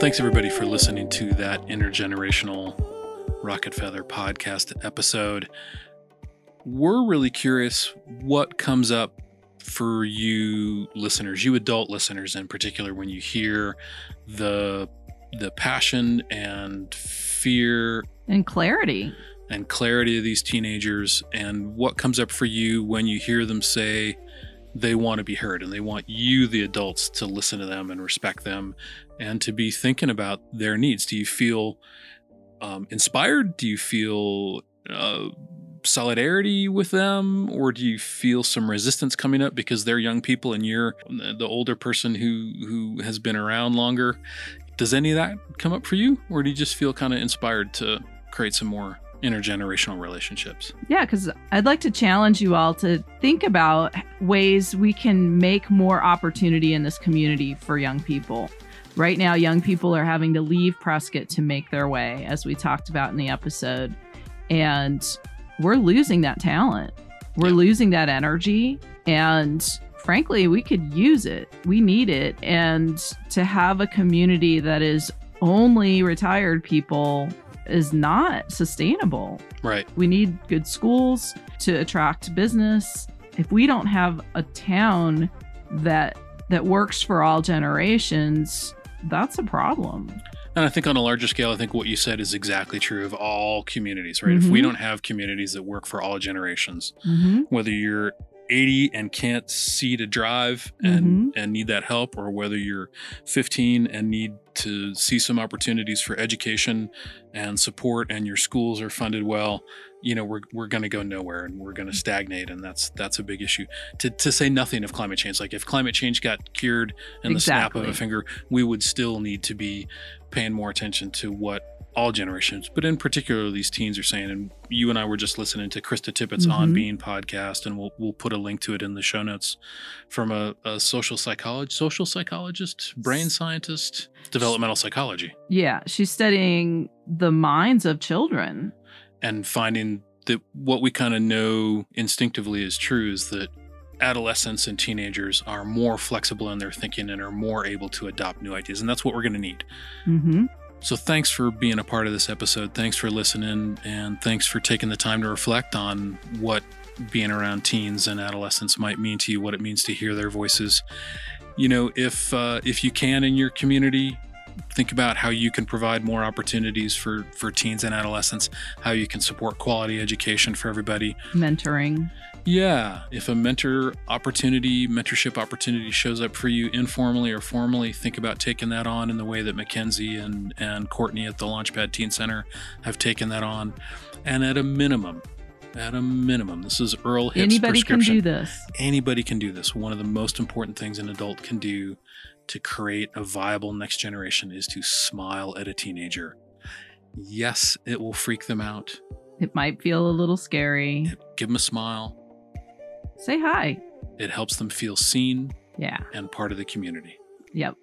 Speaker 2: Thanks everybody for listening to that intergenerational Rocket Feather podcast episode. We're really curious what comes up for you listeners, you adult listeners in particular, when you hear the the passion and fear
Speaker 3: And clarity.
Speaker 2: and clarity of these teenagers and what comes up for you when you hear them say they want to be heard and they want you the adults to listen to them and respect them and to be thinking about their needs do you feel um, inspired? Do you feel uh, solidarity with them? Or do you feel some resistance coming up because they're young people and you're the older person who who has been around longer? Does any of that come up for you? Or do you just feel kind of inspired to create some more intergenerational relationships?
Speaker 3: Yeah, because I'd like to challenge you all to think about ways we can make more opportunity in this community for young people. Right now, young people are having to leave Prescott to make their way, as we talked about in the episode. And we're losing that talent. We're
Speaker 2: Yeah.
Speaker 3: losing that energy. And frankly, we could use it. We need it. And to have a community that is only retired people is not sustainable.
Speaker 2: right
Speaker 3: We need good schools to attract business. If we don't have a town that that works for all generations, that's a problem.
Speaker 2: And I think on a larger scale, I think what you said is exactly true of all communities, right? If we
Speaker 3: Mhm.
Speaker 2: don't have communities that work for all generations,
Speaker 3: Mm-hmm.
Speaker 2: whether you're 80 and can't see to drive and, and need that help, or whether you're 15 and need to see some opportunities for education and support and your schools are funded well, you know, we're, we're going to go nowhere and we're going to stagnate. And that's, that's a big issue to, to say nothing of climate change. Like if climate change got cured in the snap of a finger, we would still need to be paying more attention to what all generations, but in particular these teens are saying. And you and I were just listening to Krista Tippett's On
Speaker 3: Mhm.
Speaker 2: Being podcast, and we'll we'll put a link to it in the show notes from a, a social psychologist, social psychologist, brain scientist, developmental psychology,
Speaker 3: Yeah, she's studying the minds of children.
Speaker 2: and finding that what we kind of know instinctively is true is that adolescents and teenagers are more flexible in their thinking and are more able to adopt new ideas, and that's what we're going to need.
Speaker 3: Mm-hmm.
Speaker 2: So thanks for being a part of this episode. Thanks for listening and thanks for taking the time to reflect on what being around teens and adolescents might mean to you, what it means to hear their voices. You know, if uh, if you can in your community, think about how you can provide more opportunities for for teens and adolescents, how you can support quality education for everybody.
Speaker 3: Mentoring.
Speaker 2: Yeah, if a mentor opportunity, mentorship opportunity shows up for you informally or formally, think about taking that on in the way that McKenzie and, and Courtney at the Launchpad Teen Center have taken that on. And at a minimum, at a minimum, this is Earl Hips
Speaker 3: Anybody can do this.
Speaker 2: Anybody can do this. One of the most important things an adult can do to create a viable next generation is to smile at a teenager. Yes, it will freak them out.
Speaker 3: It might feel a little scary.
Speaker 2: Give them a smile.
Speaker 3: Say hi.
Speaker 2: It helps them feel seen
Speaker 3: Yeah.
Speaker 2: and part of the community.
Speaker 3: Yep.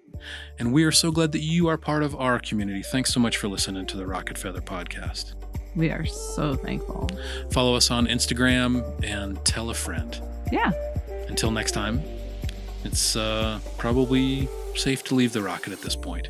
Speaker 2: And we are so glad that you are part of our community. Thanks so much for listening to the Rocket Feather podcast.
Speaker 3: We are so thankful.
Speaker 2: Follow us on Instagram and tell a friend.
Speaker 3: Yeah.
Speaker 2: Until next time, it's uh, probably safe to leave the rocket at this point.